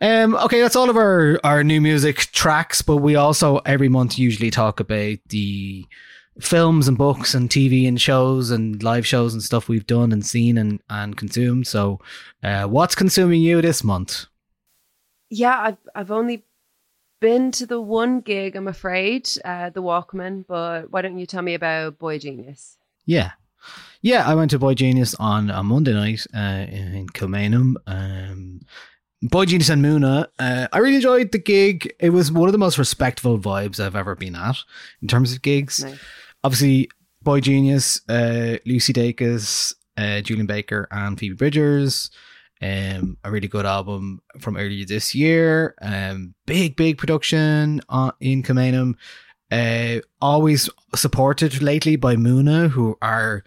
Um, okay, that's all of our, our new music tracks, but we also every month usually talk about the films and books and TV and shows and live shows and stuff we've done and seen and, and consumed. So, uh, what's consuming you this month? Yeah, I've I've only been to the one gig, I'm afraid, uh, the Walkmen. But why don't you tell me about boygenius? Yeah. Yeah, I went to boygenius on a Monday night uh, in Kilmainham. Um, boygenius and Muna. Uh, I really enjoyed the gig. It was one of the most respectful vibes I've ever been at in terms of gigs. Nice. Obviously, boygenius, uh, Lucy Dacus, uh, Julien Baker, and Phoebe Bridgers. Um, a really good album from earlier this year. Um, big, big production on, in Kilmainham. Uh, always supported lately by Muna, who are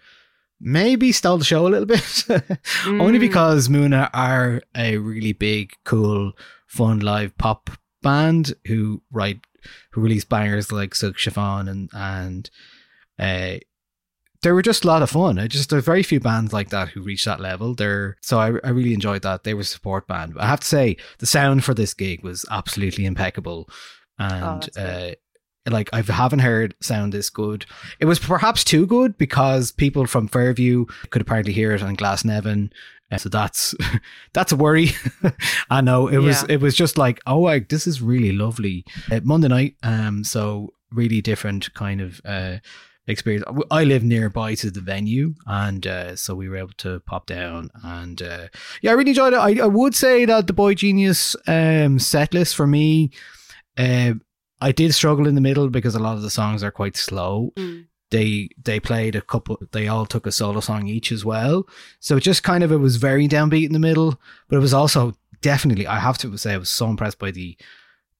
maybe stole the show a little bit. Only Mm. because Muna are a really big, cool, fun live pop band who write who release bangers like Silk Chiffon and and uh they were just a lot of fun. I just there's very few bands like that who reach that level. They're so I, I really enjoyed that. They were a support band. I have to say the sound for this gig was absolutely impeccable, and that's uh, like I haven't heard sound this good. It was perhaps too good because people from Fairview could apparently hear it on Glasnevin. Uh, so that's that's a worry. I know it was Yeah. it was just like oh like this is really lovely uh, Monday night. Um, so really different kind of uh experience. I live nearby to the venue, and uh, so we were able to pop down. And uh, yeah, I really enjoyed it. I, I would say that the boygenius um, set list for me, uh, I did struggle in the middle because a lot of the songs are quite slow. Mm. They they played a couple. They all took a solo song each as well. So it just kind of it was very downbeat in the middle, but it was also definitely. I have to say I was so impressed by the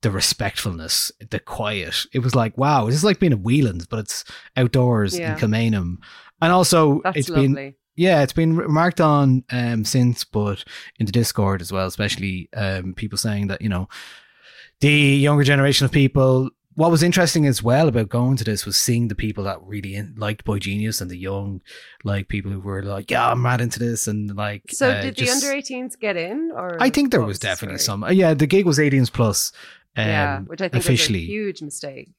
the respectfulness, the quiet. It was like, wow, this is like being at Whelan's, but it's outdoors Yeah. in Kilmainham. And also, That's it's lovely. been yeah, it's been remarked on um, since, but in the Discord as well, especially um, people saying that you know the younger generation of people. What was interesting as well about going to this was seeing the people that really in, liked boygenius and the young, like people who were like, "Yeah, I'm mad into this," and like. So uh, did just- the under 18s get in? Or I think there was definitely story? some. uh, Yeah, the gig was 18s plus. Um, yeah, which I think officially. was a huge mistake.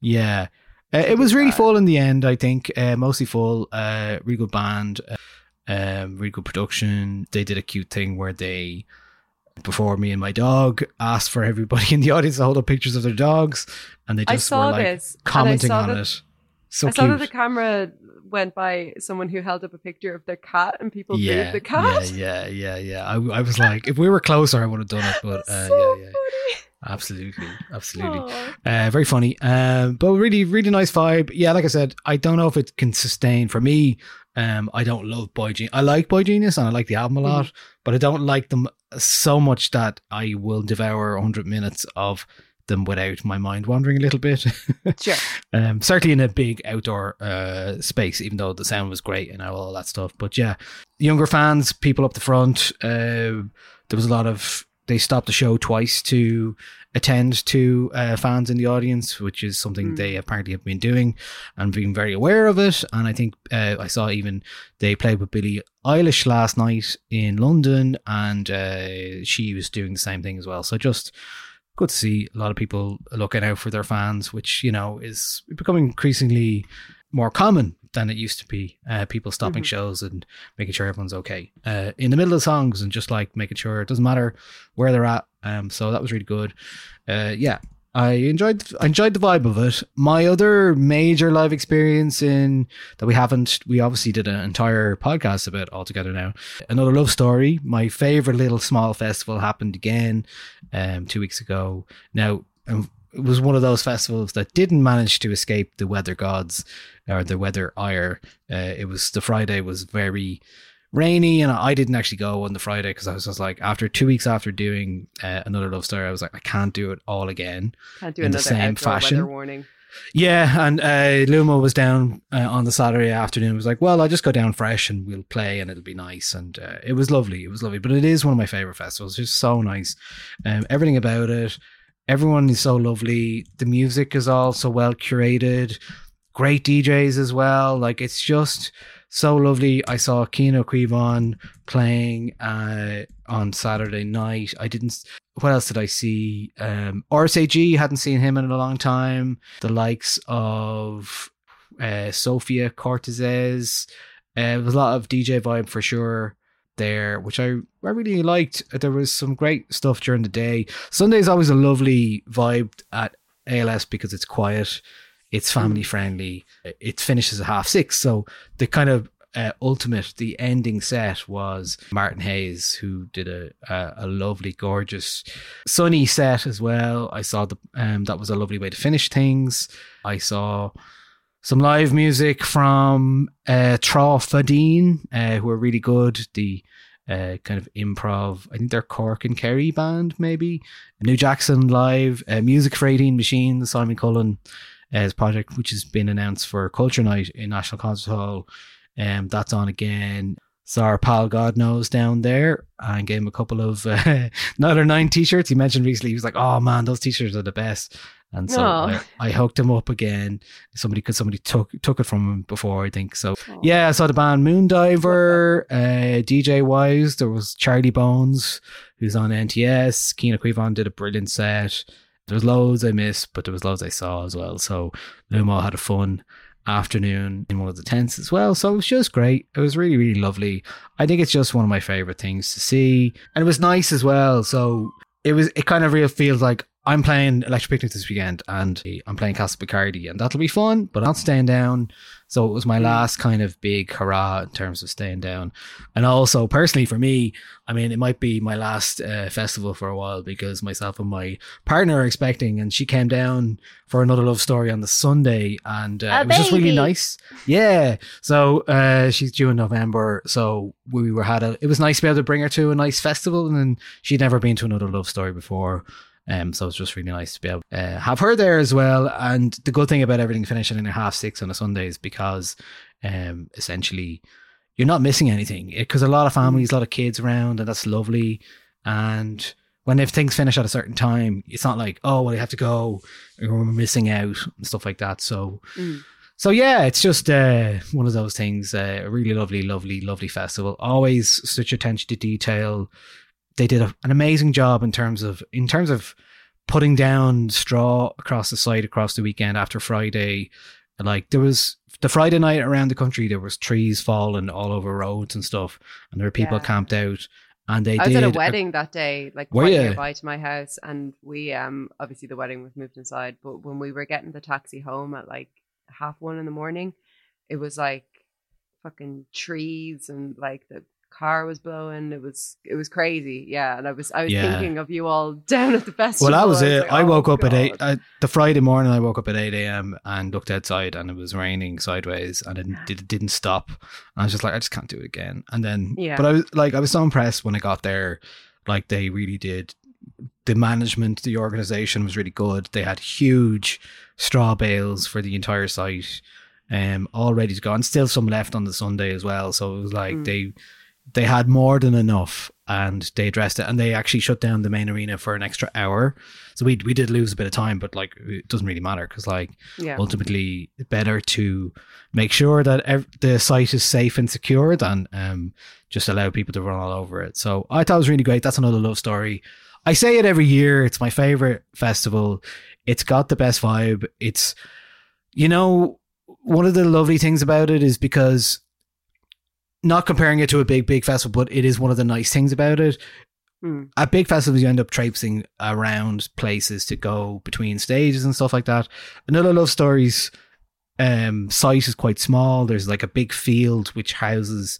Yeah. Uh, it was really full in the end, I think. Uh, mostly full. Uh, really good band. Uh, um, really good production. They did a cute thing where they, before me and my dog, asked for everybody in the audience to hold up pictures of their dogs. And they just were like this, commenting on that- it. So I saw that the camera went by someone who held up a picture of their cat and people yeah, booed the cat. yeah, yeah, yeah, yeah. I, I was like, if we were closer, I would have done it. But uh, so yeah, yeah. Absolutely, absolutely. Aw. Uh, very funny. Um, but really, really nice vibe. Yeah, like I said, I don't know if it can sustain for me. Um, I don't love boygenius. I like boygenius and I like the album a lot, but I don't like them so much that I will devour 100 minutes of them without my mind wandering a little bit. Sure. um, certainly in a big outdoor uh, space, even though the sound was great and all that stuff. But yeah, younger fans, people up the front, uh, there was a lot of. They stopped the show twice to attend to uh, fans in the audience, which is something Mm. they apparently have been doing and being very aware of it. And I think uh, I saw even they played with Billie Eilish last night in London, and uh, she was doing the same thing as well. So just good to see a lot of people looking out for their fans, which you know is becoming increasingly more common than it used to be. Uh, people stopping Mhm. shows and making sure everyone's okay uh, in the middle of songs, and just like making sure it doesn't matter where they're at. Um, so that was really good. Uh, yeah. I enjoyed I enjoyed the vibe of it. My other major live experience in that we haven't we obviously did an entire podcast about altogether now. Another love story. My favorite little small festival happened again um, two weeks ago. Now um, it was one of those festivals that didn't manage to escape the weather gods or the weather ire. Uh, it was the Friday was very rainy, and I didn't actually go on the Friday because I was just like after two weeks after doing uh, another love story, I was like I can't do it all again Can't do in the same fashion. warning. Yeah, and uh, Luma was down uh, on the Saturday afternoon. It was like, well, I'll just go down fresh and we'll play and it'll be nice. And uh, it was lovely. It was lovely. But it is one of my favorite festivals. It's just so nice. Um, everything about it. Everyone is so lovely. The music is all so well curated. Great DJs as well. Like it's just so lovely. I saw Kino Quivon playing uh, on Saturday night. I didn't. What else did I see? Um, RSAG hadn't seen him in a long time. The likes of uh, Sofia Kourtesis. Uh, there was a lot of DJ vibe for sure there, which I, I really liked. There was some great stuff during the day. Sunday is always a lovely vibe at ALS because it's quiet, it's family friendly. It finishes at half six, so the kind of uh, ultimate, the ending set was Martin Hayes, who did a, a, a lovely, gorgeous, sunny set as well. I saw the um, that was a lovely way to finish things. I saw some live music from uh, Tra Fadine, uh, who are really good. The uh, kind of improv. I think they're Cork and Kerry band, maybe. New Jackson live, uh, music for 18 Machines, Simon Cullen uh, project, which has been announced for Culture Night in National Concert Hall. Um, that's on again. Saw our pal God knows down there and gave him a couple of uh, Nialler9 t-shirts. He mentioned recently he was like, "Oh man, those t-shirts are the best." And so I, I, hooked him up again. Somebody because somebody took took it from him before, I think. So Aww. yeah, I saw the band Moondiver, uh, DJ Wise. There was Charlie Bones, who's on NTS. Keena Quivon did a brilliant set. There was loads I missed, but there was loads I saw as well. So Lumo had a fun afternoon in one of the tents as well. So it was just great. It was really, really lovely. I think it's just one of my favorite things to see. And it was nice as well. So it was, it kind of real feels like I'm playing Electric Picnic this weekend and I'm playing Castle Picardy and that'll be fun, but I'm not staying down. So it was my last kind of big hurrah in terms of staying down. And also, personally, for me, I mean, it might be my last uh, festival for a while because myself and my partner are expecting, and she came down for another love story on the Sunday, and uh, it was just really nice. Yeah. So uh, she's due in November. So we were had a, it was nice to be able to bring her to a nice festival, and then she'd never been to another love story before. Um, so it's just really nice to be able to uh, have her there as well. And the good thing about everything finishing in a half six on a Sunday is because um, essentially you're not missing anything because a lot of families, a lot of kids around, and that's lovely. And when if things finish at a certain time, it's not like oh well, I have to go or we're missing out and stuff like that. So. Mm. So yeah, it's just uh, one of those things. Uh, a really lovely, lovely, lovely festival. Always such attention to detail they did a, an amazing job in terms of in terms of putting down straw across the site across the weekend after Friday. Like there was the Friday night around the country, there was trees falling all over roads and stuff, and there were people Yeah. camped out. And they I did was at a wedding that day, like quite nearby to my house, and we um obviously the wedding was moved inside, but when we were getting the taxi home at like half one in the morning, it was like fucking trees and like the car was blowing. It was it was crazy, yeah. And I was I was Yeah. thinking of you all down at the festival. Well, that was I it. like, I oh, woke up at eight. God. Uh, the Friday morning, I woke up at eight a.m. and looked outside, and it was raining sideways, and it, did, it didn't stop. And I was just like, I just can't do it again. And then, Yeah. but I was like, I was so impressed when I got there. Like they really did. The management, the organization was really good. They had huge straw bales for the entire site, um, all ready to go, and still some left on the Sunday as well. So it was like Mm. they they had more than enough and they addressed it and they actually shut down the main arena for an extra hour. So we we did lose a bit of time but like it doesn't really matter because like Yeah. ultimately better to make sure that ev- the site is safe and secure than um just allow people to run all over it. So i thought it was really great. That's another love story. I say it every year. It's my favorite festival. It's got the best vibe. It's you know one of the lovely things about it is because not comparing it to a big big festival but it is one of the nice things about it. Hmm. at big festivals you end up traipsing around places to go between stages and stuff like that. Another Love Story's um site is quite small. There's like a big field which houses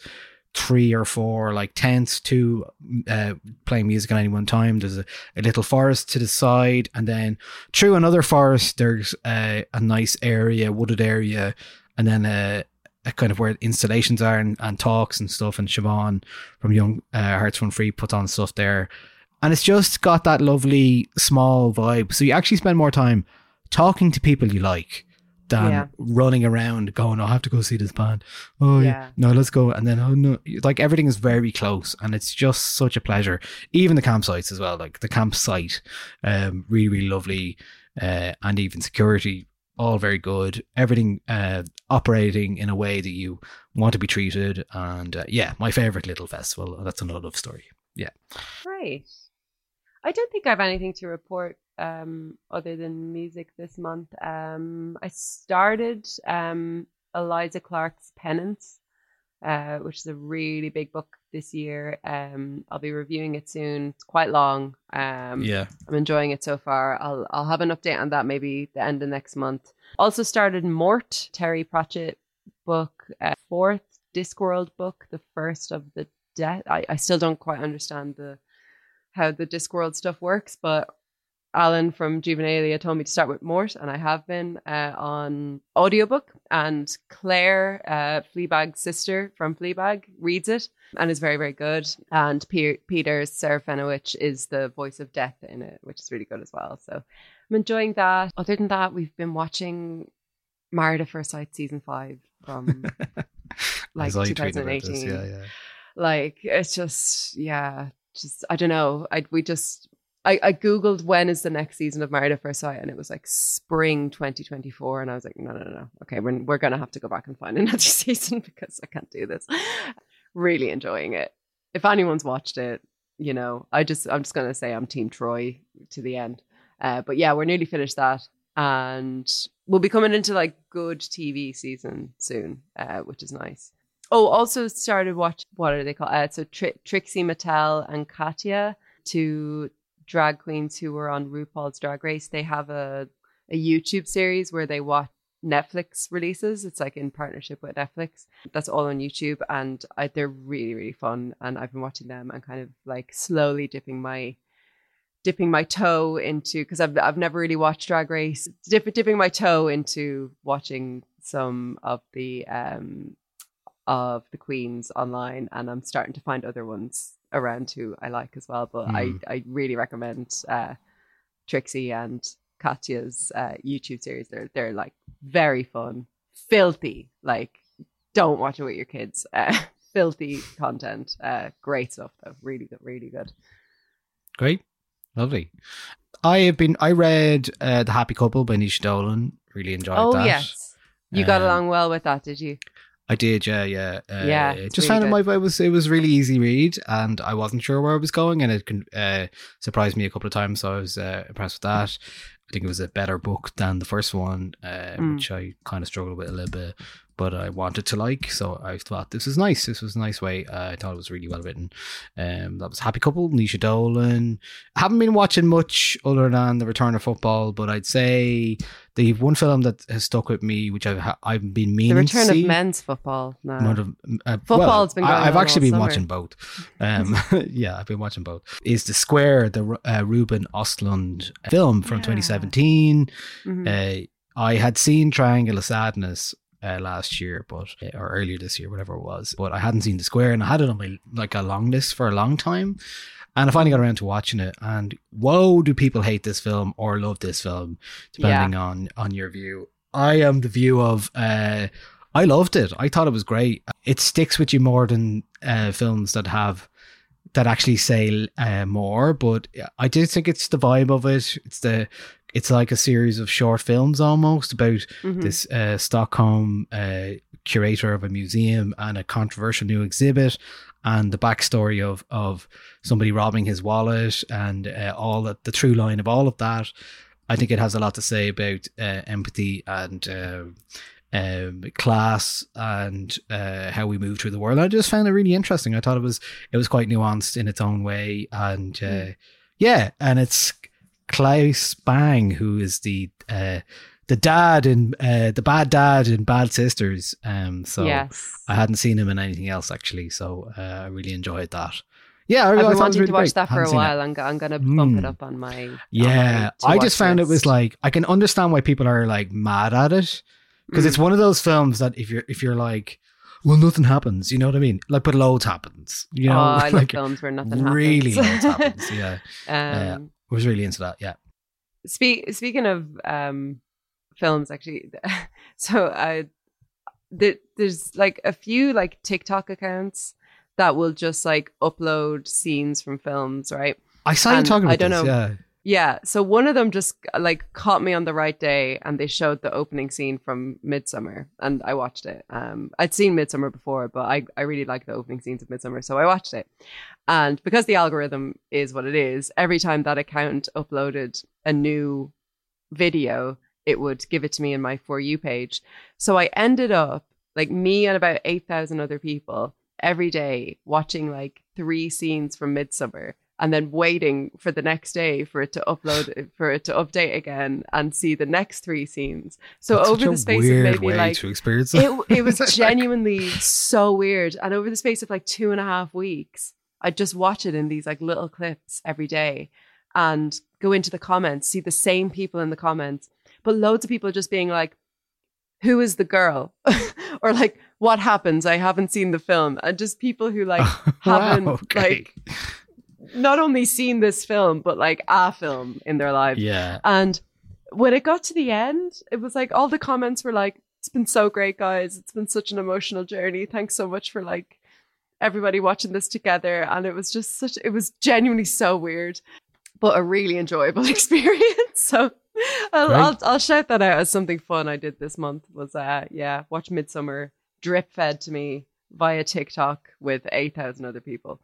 three or four like tents to uh, playing music at any one time. There's a, a little forest to the side and then through another forest there's a, a nice area wooded area and then a, a kind of where installations are and, and talks and stuff and Siobhan from Young uh, Hearts Run Free puts on stuff there and it's just got that lovely small vibe so you actually spend more time talking to people you like than Yeah. running around going, "Oh, I have to go see this band. Oh yeah. Yeah. no, let's go. And then oh no, like everything is very close, and it's just such a pleasure. Even the campsites as well, like the campsite, um, really really lovely, uh, and even security, all very good. Everything uh, operating in a way that you want to be treated, and uh, yeah, my favorite little festival. That's another love story. Yeah. Great. I don't think I have anything to report um, other than music this month. Um, I started um, Eliza Clark's Penance, uh, which is a really big book this year. Um, I'll be reviewing it soon. It's quite long. Um, Yeah. I'm enjoying it so far. I'll I'll have an update on that maybe the end of next month. Also started Mort, Terry Pratchett book, uh, fourth Discworld book, the first of the death. I, I still don't quite understand the how the Discworld stuff works, but Alan from Juvenalia told me to start with Mort, and I have been uh, on audiobook. And Claire, uh, Fleabag's sister from Fleabag, reads it and is very, very good. And Pe- Peter Serafinowicz is the voice of death in it, which is really good as well. So I'm enjoying that. Other than that, we've been watching Married at First Sight season five from like I saw you tweeting about this, 2018 Yeah, yeah. like it's just yeah just i don't know i we just I, I googled when is the next season of married at first sight and it was like spring 2024 and i was like no no no no okay we're, we're gonna have to go back and find another season because i can't do this really enjoying it if anyone's watched it you know i just i'm just gonna say i'm team troy to the end uh, but yeah we're nearly finished that and we'll be coming into like good tv season soon uh, which is nice Oh, also started watch. What are they called? Uh, so Tri- Trixie Mattel and Katya, two drag queens who were on RuPaul's Drag Race. They have a a YouTube series where they watch Netflix releases. It's like in partnership with Netflix. That's all on YouTube, and I, they're really really fun. And I've been watching them and kind of like slowly dipping my dipping my toe into because I've I've never really watched Drag Race. Dip, dipping my toe into watching some of the um of the queens online and I'm starting to find other ones around who I like as well. But Mm. I, I really recommend uh, Trixie and Katya's uh, YouTube series. They're they're like very fun, filthy. Like don't watch it with your kids. Uh, filthy content. Uh, great stuff though. Really good. Really good. Great. Lovely. I have been I read uh, The Happy Couple by Naoise Dolan. Really enjoyed oh that. yes, you got Um, along well with that, did you? I did, yeah, yeah. Uh, Yeah, Just found it my it was it was really easy read, and I wasn't sure where I was going, and it uh, surprised me a couple of times. So I was uh, impressed with that. I think it was a better book than the first one, uh, Mm. which I kind of struggled with a little bit, but I wanted to like. So I thought this was nice. This was a nice way. Uh, I thought it was really well written. Um, that was Happy Couple, Naoise Dolan. I haven't been watching much other than The Return of Football, but I'd say the one film that has stuck with me, which I've ha- I've been meaning The return of men's football. No. of, uh, Football's been I- on actually been summer. watching both. Um, yeah, I've been watching both. Is the Square the uh, Ruben Ostlund film from 2017? Mhm. Uh, I had seen Triangle of Sadness uh, last year, but or earlier this year, whatever it was. But I hadn't seen the Square, and I had it on my like a long list for a long time. And I finally got around to watching it, and whoa, do people hate this film or love this film, depending on on your view. I am the view of uh, I loved it. I thought it was great. It sticks with you more than uh, films that have that actually say uh, more. But I do think it's the vibe of it. It's the it's like a series of short films almost about Mhm. this uh, Stockholm uh, curator of a museum and a controversial new exhibit. And the backstory of of somebody robbing his wallet and uh, all that, the true line of all of that, I think it has a lot to say about uh, empathy and uh, um, class and uh, how we move through the world. I just found it really interesting. I thought it was it was quite nuanced in its own way, and uh, yeah, and it's Claes Bang who is the uh, the dad in uh, the bad dad in Bad Sisters. Um, so Yes. I hadn't seen him in anything else actually, so uh, I really enjoyed that. Yeah, I, I've been wanting really to watch great. that for a while. I'm, I'm gonna bump it Mm. up on my. on Yeah, my I just found it was like I can understand why people are like mad at it because Mm. it's one of those films that if you're if you're like, well, nothing happens, you know what I mean? Like, but loads happens, you know? oh, I love like films where nothing really happens. Really, loads happens. Yeah, Uh, um, I was really into that. Yeah, Speak, speaking of um, films, actually, so I the, there's like a few like TikTok accounts that will just like upload scenes from films, right? I saw you talking about I don't this, know. yeah. Yeah. So one of them just like caught me on the right day and they showed the opening scene from Midsommar and I watched it. Um I'd seen Midsommar before, but I, I really like the opening scenes of Midsommar, so I watched it. And because the algorithm is what it is, every time that account uploaded a new video, it would give it to me in my For You page. So I ended up, like me and about 8,000 other people, every day watching like three scenes from Midsommar and then waiting for the next day for it to upload, for it to update again and see the next three scenes. So That's over the space of maybe like to experience it, it. it was genuinely so weird. And over the space of like two and a half weeks, I'd just watch it in these like little clips every day and go into the comments, see the same people in the comments, but loads of people just being like, who is the girl? or like, what happens? I haven't seen the film. And just people who like haven't okay. like not only seen this film, but like a film in their lives. Yeah. And when it got to the end, it was like all the comments were like, it's been so great, guys. It's been such an emotional journey. Thanks so much for like everybody watching this together. And it was just such, it was genuinely so weird, but a really enjoyable experience. So I'll, Great. I'll, I'll shout that out as something fun I did this month was, uh, yeah, watch Midsommar drip fed to me via TikTok with 8,000 other people.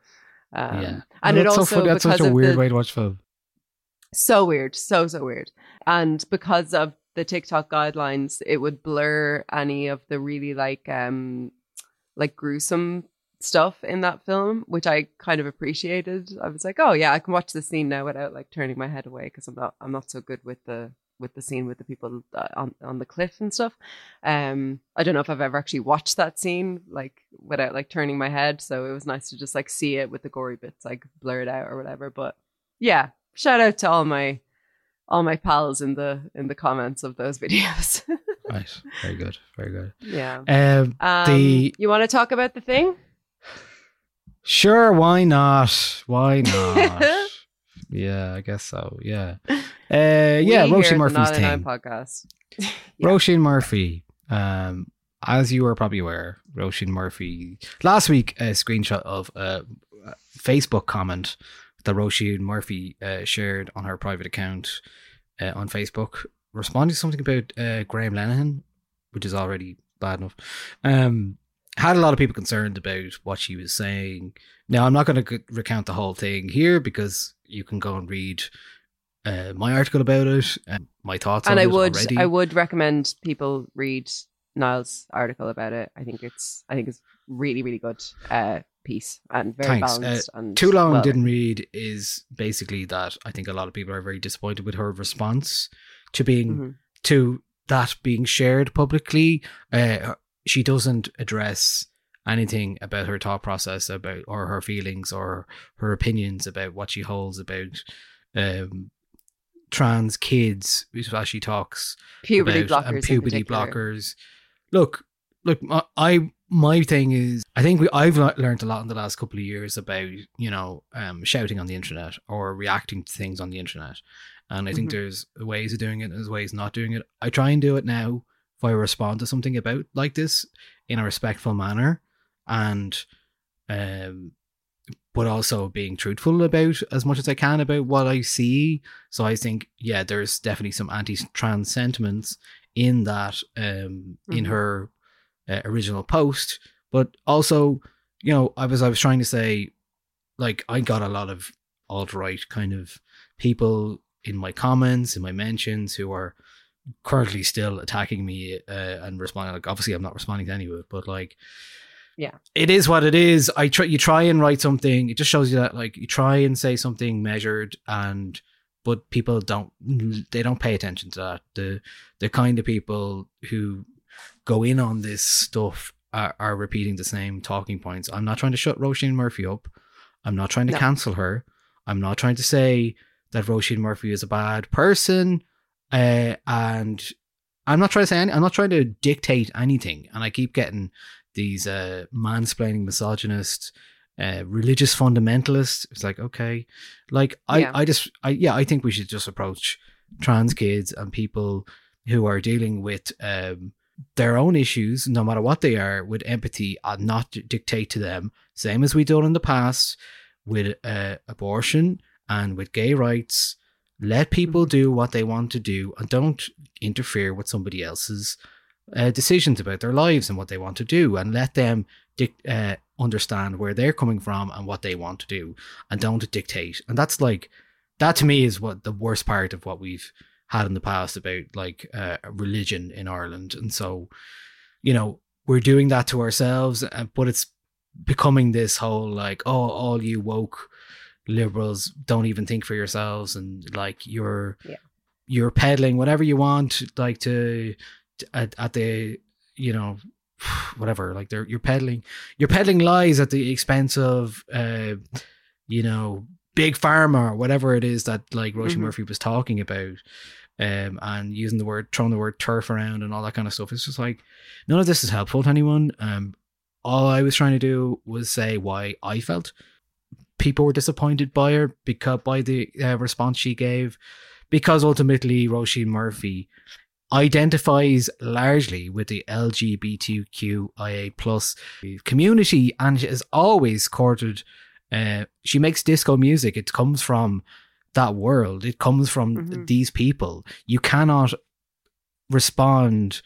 Um, yeah. And No, it that's so also. That's because such a of weird the, way to watch film. so weird so so weird and because of the tiktok guidelines it would blur any of the really like um like gruesome stuff in that film which i kind of appreciated i was like oh yeah i can watch the scene now without like turning my head away because i'm not i'm not so good with the with the scene with the people uh, on on the cliff and stuff um i don't know if i've ever actually watched that scene like without like turning my head so it was nice to just like see it with the gory bits like blurred out or whatever but yeah shout out to all my all my pals in the in the comments of those videos Right. Very good. Very good. yeah Um, um, the you want to talk about the thing sure, why not? Why not? Yeah, I guess so. Yeah. Uh, yeah, Roisin Murphy's Nialler9 thing. podcast Roisin Murphy. Um, as you are probably aware, Roisin Murphy last week a screenshot of a a Facebook comment that Roisin Murphy uh, shared on her private account uh, on Facebook, responding to something about uh, Graham Linehan, which is already bad enough. Um, had a lot of people concerned about what she was saying. Now, I'm not going to recount the whole thing here because you can go and read uh, my article about it and my thoughts and on i it would already. i would recommend people read niall's article about it i think it's i think it's really really good uh piece and very Thanks. Uh, balanced and Too long well didn't read is basically that I think a lot of people are very disappointed with her response to being Mhm. to that being shared publicly. Uh, she doesn't address anything about her thought process about or her feelings or her opinions about what she holds about um, trans kids as she talks Puberty about, blockers and puberty blockers. Look, look, my- I my thing is, I think we, I've learned a lot in the last couple of years about you know um, shouting on the internet or reacting to things on the internet, and I think Mhm. there's ways of doing it, and there's ways not doing it. I try and do it now if I respond to something about like this in a respectful manner, and um, but also being truthful about as much as I can about what I see. So I think, yeah, there's definitely some anti-trans sentiments in that, um, in Mhm. her uh, original post. But also, you know, I was I was trying to say, like, I got a lot of alt right kind of people in my comments, in my mentions, who are currently still attacking me uh, and responding. Like, obviously, I'm not responding to any of it, but like yeah it is what it is. I try you try and write something. It just shows you that like you try and say something measured and but people don't they don't pay attention to that. The the kind of people who go in on this stuff are, are repeating the same talking points. I'm not trying to shut Roisin Murphy up. I'm not trying to No. cancel her. I'm not trying to say that Roisin Murphy is a bad person. Uh, and I'm not trying to say any, I'm not trying to dictate anything. And I keep getting these uh, mansplaining misogynist, uh, religious fundamentalists. It's like, okay, like I, Yeah. I just, I, yeah, I think we should just approach trans kids and people who are dealing with um, their own issues, no matter what they are, with empathy and not dictate to them, same as we done in the past with uh, abortion and with gay rights. Let people do what they want to do and don't interfere with somebody else's uh, decisions about their lives and what they want to do and let them dic- uh, understand where they're coming from and what they want to do and don't dictate. And that's like, that to me is what the worst part of what we've had in the past about like uh, religion in Ireland. And so, you know, we're doing that to ourselves, uh, but it's becoming this whole like, oh, all you woke liberals don't even think for yourselves and like you're Yeah. you're peddling whatever you want like to, to- at, at the you know whatever like they're you're peddling you're peddling lies at the expense of uh you know big pharma or whatever it is that like Roisin Mhm. Murphy was talking about um and using the word throwing the word turf around and all that kind of stuff it's just like none of this is helpful to anyone um all I was trying to do was say why I felt people were disappointed by her because by the uh, response she gave because ultimately Roisin Murphy identifies largely with the LGBTQIA plus community and has always courted uh, she makes disco music. It comes from that world. It comes from Mhm. these people. You cannot respond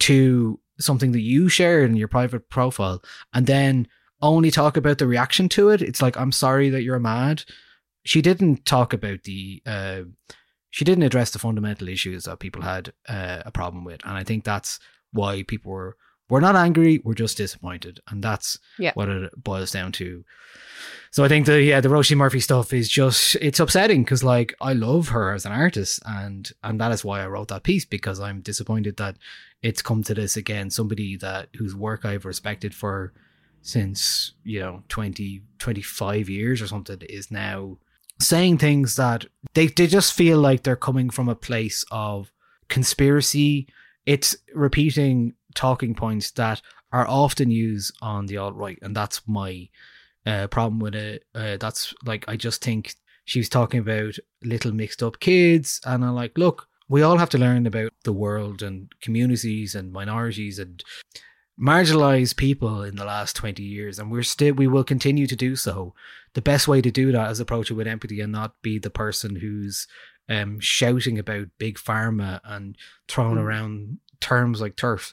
to something that you shared in your private profile and then only talk about the reaction to it. It's like i'm sorry that you're mad. She didn't talk about the uh, she didn't address the fundamental issues that people had uh, a problem with. And i think that's why people were we're not angry we're just disappointed. And that's Yeah. what it boils down to. So i think the yeah the roisin murphy stuff is just it's upsetting because like i love her as an artist. And and that is why i wrote that piece because i'm disappointed that it's come to this again. Somebody that whose work i've respected for since you know 20 25 years or something is now saying things that they, they just feel like they're coming from a place of conspiracy. It's repeating talking points that are often used on the alt right and that's my uh, problem with it. Uh, that's like i just think she was talking about little mixed up kids and i'm like look we all have to learn about the world and communities and minorities and marginalized people in the last 20 years and we're still we will continue to do so. The best way to do that is approach it with empathy and not be the person who's um shouting about big pharma and throwing Mm. around terms like turf.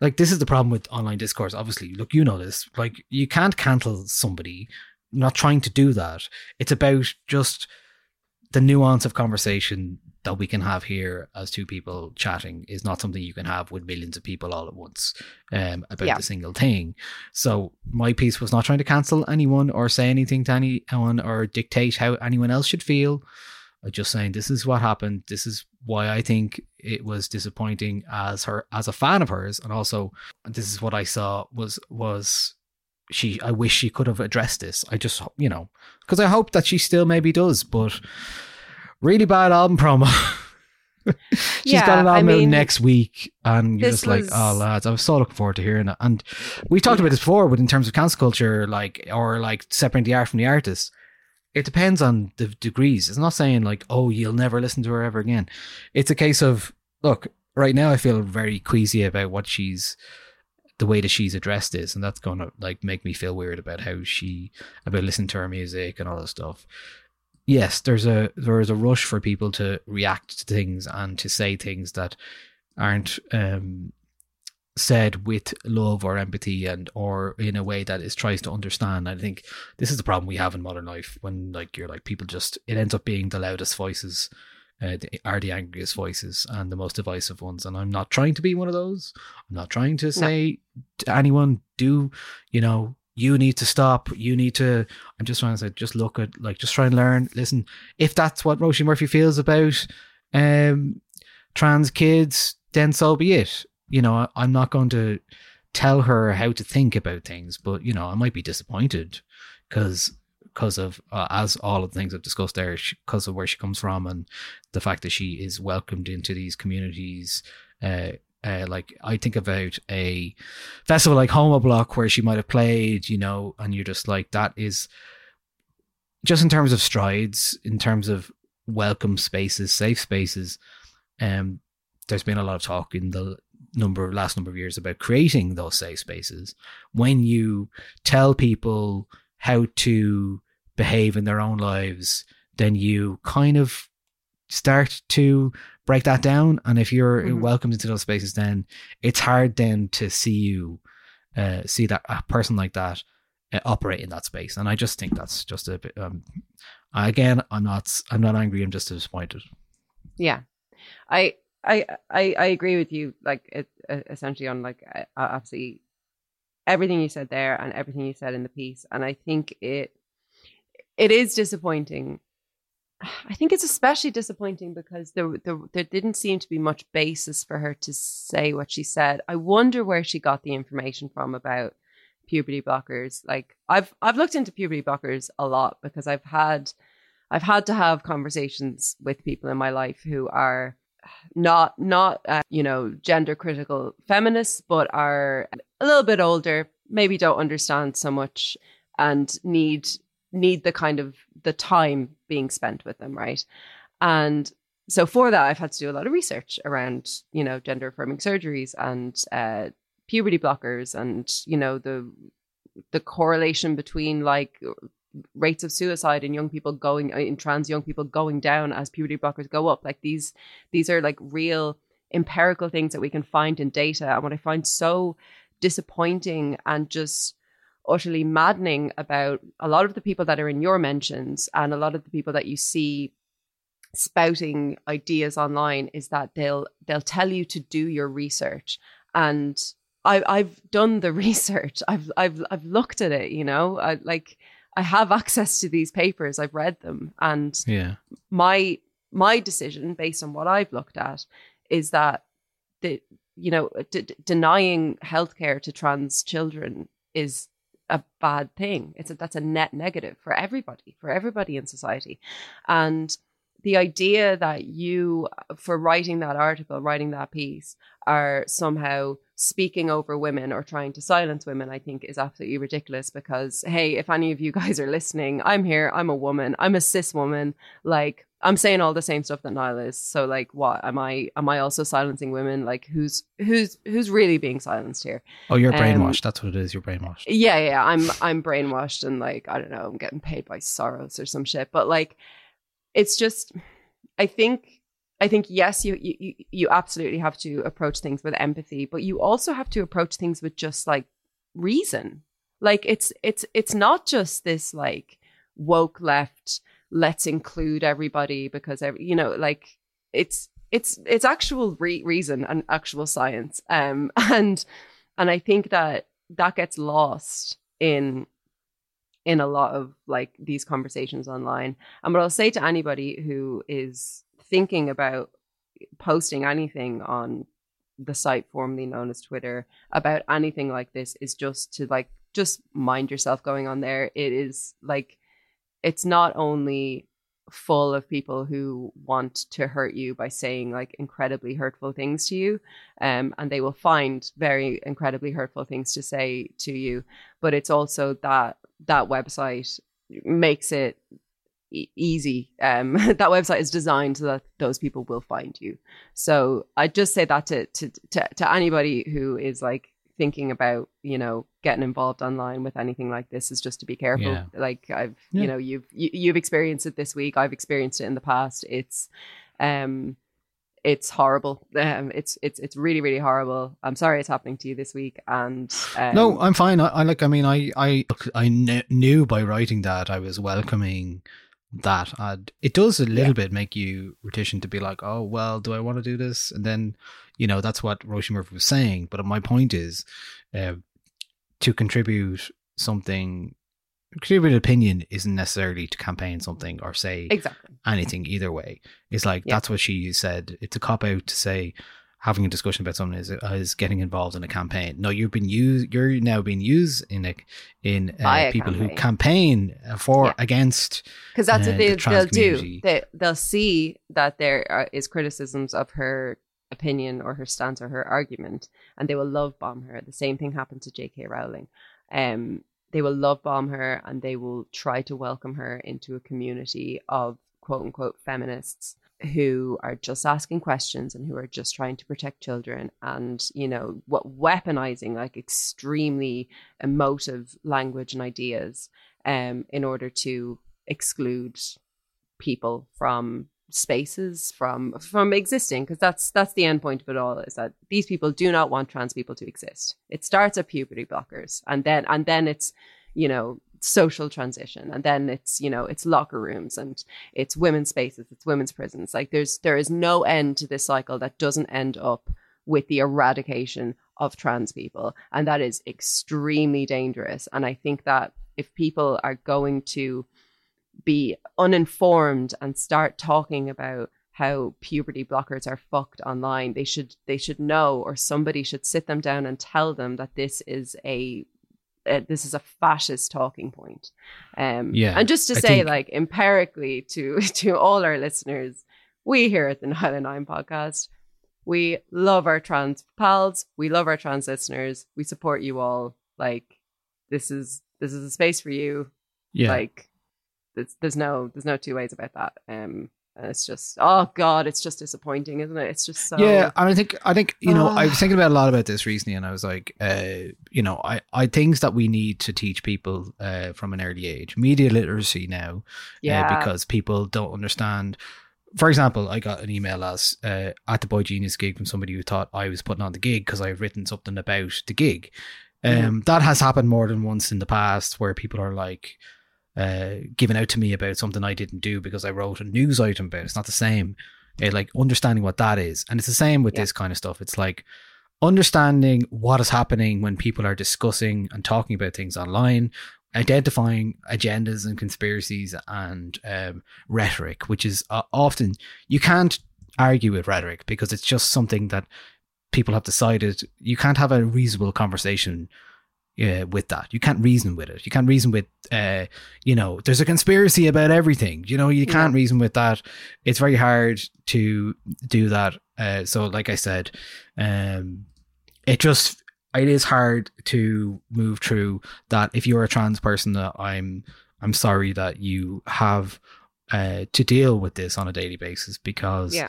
Like this is the problem with online discourse obviously. Look you know this. Like you can't cancel somebody I'm not trying to do that. It's about just the nuance of conversation that we can have here as two people chatting is not something you can have with millions of people all at once um, about Yeah. the single thing. So my piece was not trying to cancel anyone or say anything to anyone or dictate how anyone else should feel. I'm just saying this is what happened. This is why I think it was disappointing as her as a fan of hers, and also this is what I saw was was she. I wish she could have addressed this. I just you know because I hope that she still maybe does, but really bad album promo. She's Yeah, got an I album out mean, next week, and you're just like, was- oh lads, I was so looking forward to hearing it. And we talked about this before, but in terms of cancel culture, like or like separating the art from the artist, it depends on the degrees. It's not saying like, oh, you'll never listen to her ever again. It's a case of look, right now I feel very queasy about what she's the way that she's addressed this, and that's gonna like make me feel weird about how she about listening to her music and all this stuff. Yes, there's a there is a rush for people to react to things and to say things that aren't um said with love or empathy and or in a way that is tries to understand. I think this is the problem we have in modern life when like you're like people just it ends up being the loudest voices uh, the- are the angriest voices and the most divisive ones. And I'm not trying to be one of those. I'm not trying to say to anyone, do, you know, you need to stop. You need to. I'm just trying to say, just look at, like, just try and learn. Listen, if that's what Roisin Murphy feels about um, trans kids, then so be it. You know, I, I'm not going to tell her how to think about things, but, you know, I might be disappointed because because of uh, as all of the things I've discussed there, because of where she comes from and the fact that she is welcomed into these communities. Uh, uh, like I think about a festival like Homobloc where she might have played, you know, and you're just like that is just in terms of strides, in terms of welcome spaces, safe spaces. Um, there's been a lot of talk in the number last number of years about creating those safe spaces. When you tell people how to behave in their own lives, then you kind of start to break that down. And if you're Mhm. welcomed into those spaces, then it's hard then to see you, uh, see that a person like that uh, operate in that space. And I just think that's just a bit. Um, again, I'm not. I'm not angry. I'm just disappointed. Yeah, I I I, I agree with you. Like it, uh, essentially on like uh, absolutely everything you said there and everything you said in the piece, and I think it it is disappointing. I think it's especially disappointing because there, there there didn't seem to be much basis for her to say what she said. I wonder where she got the information from about puberty blockers. Like I've I've looked into puberty blockers a lot because I've had I've had to have conversations with people in my life who are not not uh, you know gender critical feminists but are a little bit older maybe don't understand so much and need need the kind of the time being spent with them right? And so for that i've had to do a lot of research around you know gender affirming surgeries and uh, puberty blockers and you know the the correlation between like rates of suicide in young people going uh, in trans young people going down as puberty blockers go up like these these are like real empirical things that we can find in data and what i find so disappointing and just utterly maddening about a lot of the people that are in your mentions and a lot of the people that you see spouting ideas online is that they'll they'll tell you to do your research and I, I've done the research. I've I've I've looked at it. You know, I like I have access to these papers. I've read them, and Yeah. my my decision based on what I've looked at is that the you know d- denying healthcare to trans children is a bad thing. It's a, that's a net negative for everybody, for everybody in society, and the idea that you for writing that article, writing that piece, are somehow speaking over women or trying to silence women, I think is absolutely ridiculous because, hey, if any of you guys are listening, I'm here, I'm a woman, I'm a cis woman. Like, I'm saying all the same stuff that Niall is. So like what am I am I also silencing women? Like who's who's who's really being silenced here? Oh, you're Um, brainwashed. That's what it is. You're brainwashed. Yeah, yeah. I'm I'm brainwashed and like I don't know, I'm getting paid by Soros or some shit. But like it's just I think I think yes, you you you absolutely have to approach things with empathy, but you also have to approach things with just like reason. Like it's it's it's not just this like woke left let's include everybody because every, you know like it's it's it's actual re- reason and actual science um and and i think that that gets lost in in a lot of like these conversations online. Um, and what i'll say to anybody who is thinking about posting anything on the site formerly known as twitter about anything like this is just to like just mind yourself going on there. It is like it's not only full of people who want to hurt you by saying like incredibly hurtful things to you um, and they will find very incredibly hurtful things to say to you. But it's also that that website makes it e- easy um, that website is designed so that those people will find you. So i just say that to, to to to anybody who is like thinking about you know getting involved online with anything like this is just to be careful Yeah. like i've Yeah. you know you've you, you've experienced it this week i've experienced it in the past it's um it's horrible um it's it's it's really really horrible i'm sorry it's happening to you this week and um, no, I'm fine. I, I like. I mean, I I I kn- knew by writing that I was welcoming that. And it does a little bit make you reticent to be like, oh well, do I want to do this? And then you know that's what Roisin Murphy was saying. But my point is, uh, to contribute something, contribute an opinion isn't necessarily to campaign something or say exactly anything either way. It's like Yeah. that's what she said. It's a cop out to say having a discussion about something is is getting involved in a campaign. No, you've been used. You're now being used in a in uh, people who campaign. campaign uh, for Yeah. against because that's uh, what they, the they'll do they, they'll see that there are, is criticisms of her opinion or her stance or her argument and they will love bomb her the same thing happened to jk rowling um they will love bomb her and they will try to welcome her into a community of quote unquote feminists who are just asking questions and who are just trying to protect children and you know what weaponizing like extremely emotive language and ideas um in order to exclude people from spaces from from existing because that's that's the end point of it all is that these people do not want trans people to exist. It starts at puberty blockers and then and then it's you know social transition and then it's you know it's locker rooms and it's women's spaces it's women's prisons. Like there's there is no end to this cycle that doesn't end up with the eradication of trans people and that is extremely dangerous. And i think that if people are going to be uninformed and start talking about how puberty blockers are fucked online they should they should know or somebody should sit them down and tell them that this is a uh, this is a fascist talking point. Um, Yeah, and just to I say, think- like empirically to to all our listeners, we here at the Nialler9 podcast, we love our trans pals, we love our trans listeners, we support you all. Like this is this is a space for you. Yeah. like there's, there's no there's no two ways about that. Um, it's just oh god, it's just disappointing, isn't it? It's just so Yeah, and I think I think you know I was Ah. thinking about a lot about this recently, and I was like, uh, you know, I I things that we need to teach people uh, from an early age, media literacy now, Yeah. uh, because people don't understand. For example, I got an email as uh, at the boygenius gig from somebody who thought I was putting on the gig because I've written something about the gig. Um, That has happened more than once in the past, where people are like, uh, giving out to me about something I didn't do because I wrote a news item about. it. It's not the same. Uh, like understanding what that is, and it's the same with this kind of stuff. It's like understanding what is happening when people are discussing and talking about things online, identifying agendas and conspiracies and um, rhetoric, which is uh, often you can't argue with rhetoric because it's just something that people have decided you can't have a reasonable conversation uh, with that. You can't reason with it. You can't reason with, uh, you know, there's a conspiracy about everything. You know, you can't reason with that. It's very hard to do that. Uh, so, like I said, um, it just it is hard to move through that. If you're a trans person, that I'm I'm sorry that you have uh, to deal with this on a daily basis because Yeah.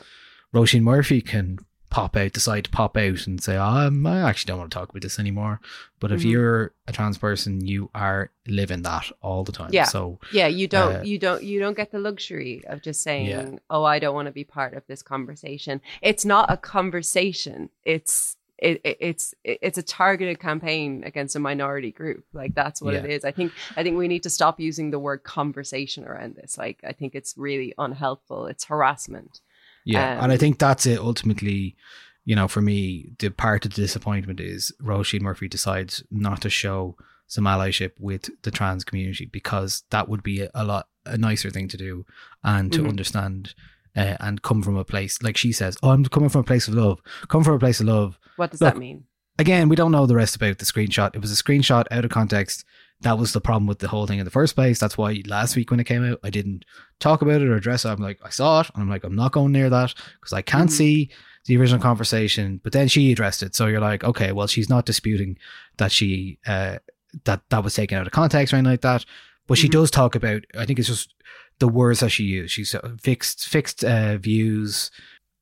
Roisin Murphy can pop out, decide to pop out and say, um, I actually don't want to talk about this anymore. But if Mhm. you're a trans person, you are living that all the time. yeah So yeah you don't uh, you don't you don't get the luxury of just saying Yeah. oh i don't want to be part of this conversation it's not a conversation it's it, it, it's it- it's a targeted campaign against a minority group like that's what it Yeah. is i think i think we need to stop using the word conversation around this like i think it's really unhelpful it's harassment Yeah, Um, and I think that's it. Ultimately, you know, for me, the part of the disappointment is Roisin Murphy decides not to show some allyship with the trans community because that would be a, lot a nicer thing to do, and to Mhm. understand uh, and come from a place like she says. Oh, I'm coming from a place of love. Come from a place of love. what does Look, that mean again, we don't know the rest about the screenshot. It was a screenshot out of context. That was the problem with the whole thing in the first place. That's why last week when it came out, I didn't talk about it or address it. I'm like, I saw it, and I'm like, I'm not going near that because I can't Mhm. see the original conversation. But then she addressed it, so you're like, okay, well, she's not disputing that she uh, that that was taken out of context or anything like that. But she Mhm. does talk about. I think it's just the words that she used. She's uh, fixed fixed uh, views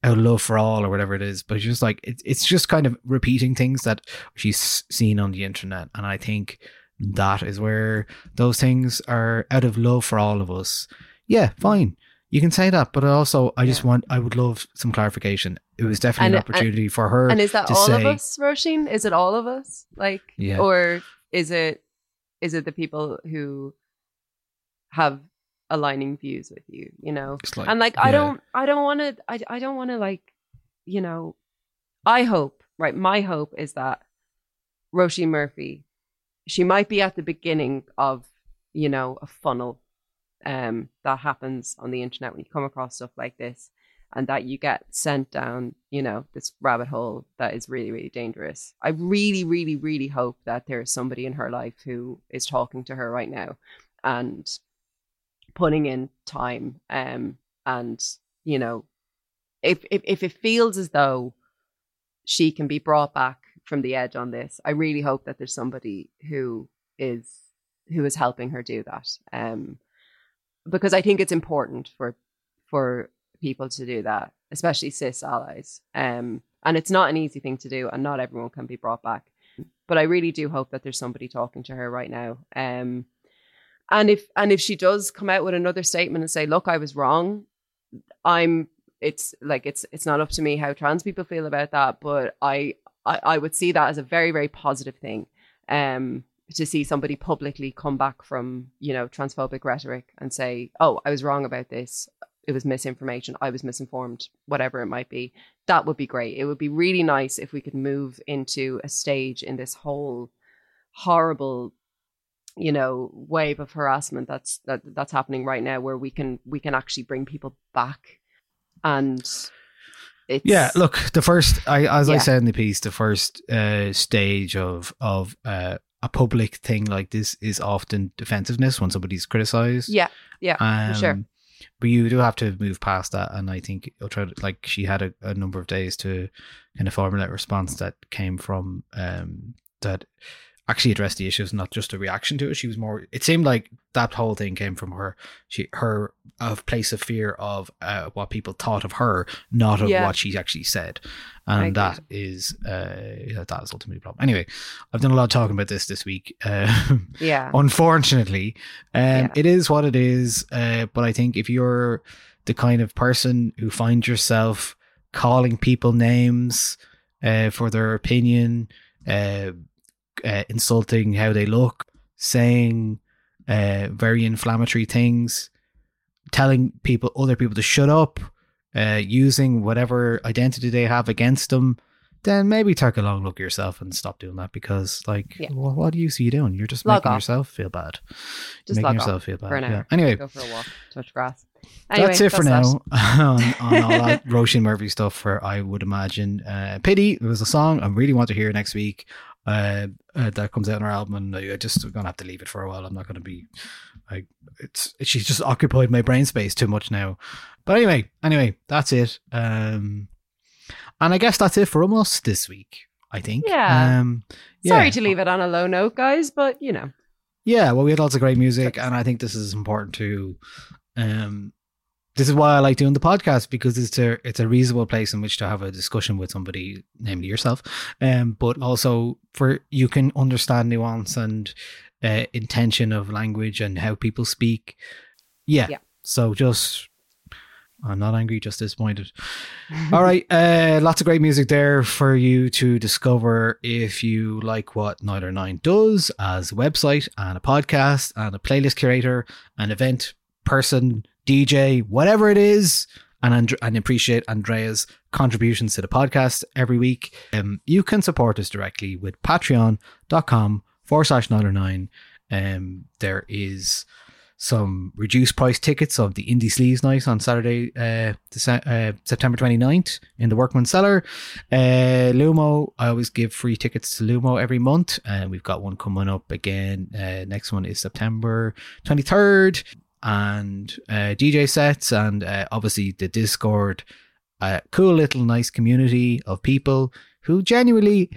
out love for all or whatever it is but it's just like it, it's just kind of repeating things that she's seen on the internet and i think that is where those things are out of love for all of us. Yeah fine. You can say that but also i just want i would love some clarification. It was definitely And- an opportunity for her and is that all say, of us Roisin? is it all of us? Like Yeah. or is it is it the people who have aligning views with you you know? Like- and like i don't i don't want to I, I don't want to like you know i hope right my hope is that roisin murphy she might be at the beginning of you know a funnel um that happens on the internet when you come across stuff like this and that you get sent down you know this rabbit hole that is really really dangerous. I really really really hope that there is somebody in her life who is talking to her right now and putting in time um and you know if if, if it feels as though she can be brought back from the edge on this i really hope that there's somebody who is who is helping her do that um because i think it's important for for people to do that, especially cis allies. Um, and it's not an easy thing to do, and not everyone can be brought back. But I really do hope that there's somebody talking to her right now. Um, and if and if she does come out with another statement and say, "Look, I was wrong," I'm it's like it's it's not up to me how trans people feel about that, but I I, I would see that as a very very positive thing. Um, to see somebody publicly come back from you know transphobic rhetoric and say, "Oh, I was wrong about this. It was misinformation. I was misinformed. Whatever it might be." That would be great. It would be really nice if we could move into a stage in this whole horrible you know wave of harassment that's that that's happening right now where we can we can actually bring people back and it's Yeah, look, the first, I as I said in the piece, the first uh, stage of of uh, a public thing like this is often defensiveness when somebody's criticized. yeah yeah for sure Um, But you do have to move past that, and I think you'll try to like she had a, a number of days to kind of formulate a response that came from um that actually addressed the issues, not just a reaction to it. She was more. It seemed like that whole thing came from her. She her of place of fear of uh, what people thought of her, not of Yeah. what she actually said, and that is uh that is ultimately the problem. Anyway, I've done a lot of talking about this this week. Uh, Yeah. unfortunately, um, Yeah. it is what it is. Uh, but I think if you're the kind of person who finds yourself calling people names uh, for their opinion, uh, uh, insulting how they look, saying uh, very inflammatory things, telling people, other people to shut up, uh, using whatever identity they have against them, then maybe take a long look at yourself and stop doing that because, like, Yeah. wh- what do you see you doing? You're just Log making off. yourself feel bad. just making yourself feel bad. for an yeah. Anyway, go for a walk touch grass anyway, that's it for that. now on, on all that Roisin Murphy stuff. For I would imagine, uh, pity there was a song I really want to hear next week. Uh, uh, that comes out on our album, and I just gonna have to leave it for a while. I'm not gonna be like it's she's just occupied my brain space too much now. But anyway, anyway, that's it. Um, and I guess that's it for almost this week. I think. Yeah. Um, sorry to leave it on a low note guys but you know Yeah, well, we had lots of great music, and I think this is important to. Um, this is why I like doing the podcast because it's a it's a reasonable place in which to have a discussion with somebody, namely yourself, um, but also for you can understand nuance and uh, intention of language and how people speak. Yeah. Yeah. So just, I'm not angry, just disappointed. All right, uh, lots of great music there for you to discover if you like what Nialler9 does as a website and a podcast and a playlist curator, an event person, DJ, whatever it is. And, and, and appreciate Andrea's contributions to the podcast every week. Um, you can support us directly with patreon.com forward slash Nialler9. Um, there is some reduced price tickets of the Indie Sleaze Night on Saturday, uh, uh, September 29th in the Workman Cellar. Uh, Lumo, I always give free tickets to Lumo every month, and we've got one coming up again. Uh, next one is September 23rd, and uh, DJ sets, and uh, obviously the Discord. A cool little nice community of people who genuinely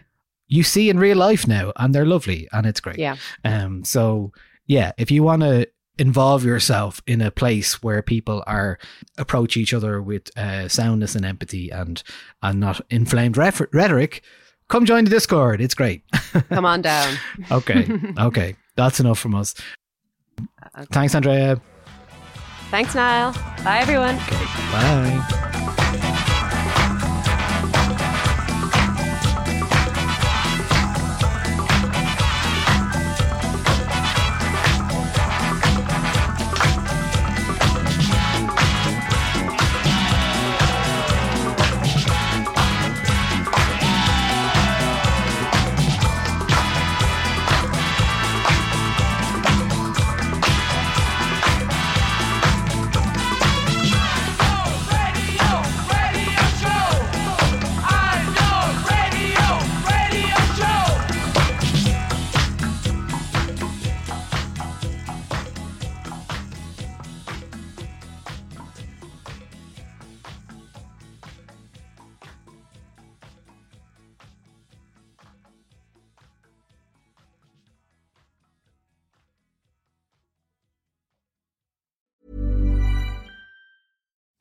you see in real life now, and they're lovely, and it's great. yeah Um, so yeah, if you want to involve yourself in a place where people are approach each other with uh, soundness and empathy and and not inflamed ref- rhetoric, come join the Discord. It's great. come on down okay, okay, that's enough from us. Thanks, Andrea. Thanks niall bye everyone Okay, bye.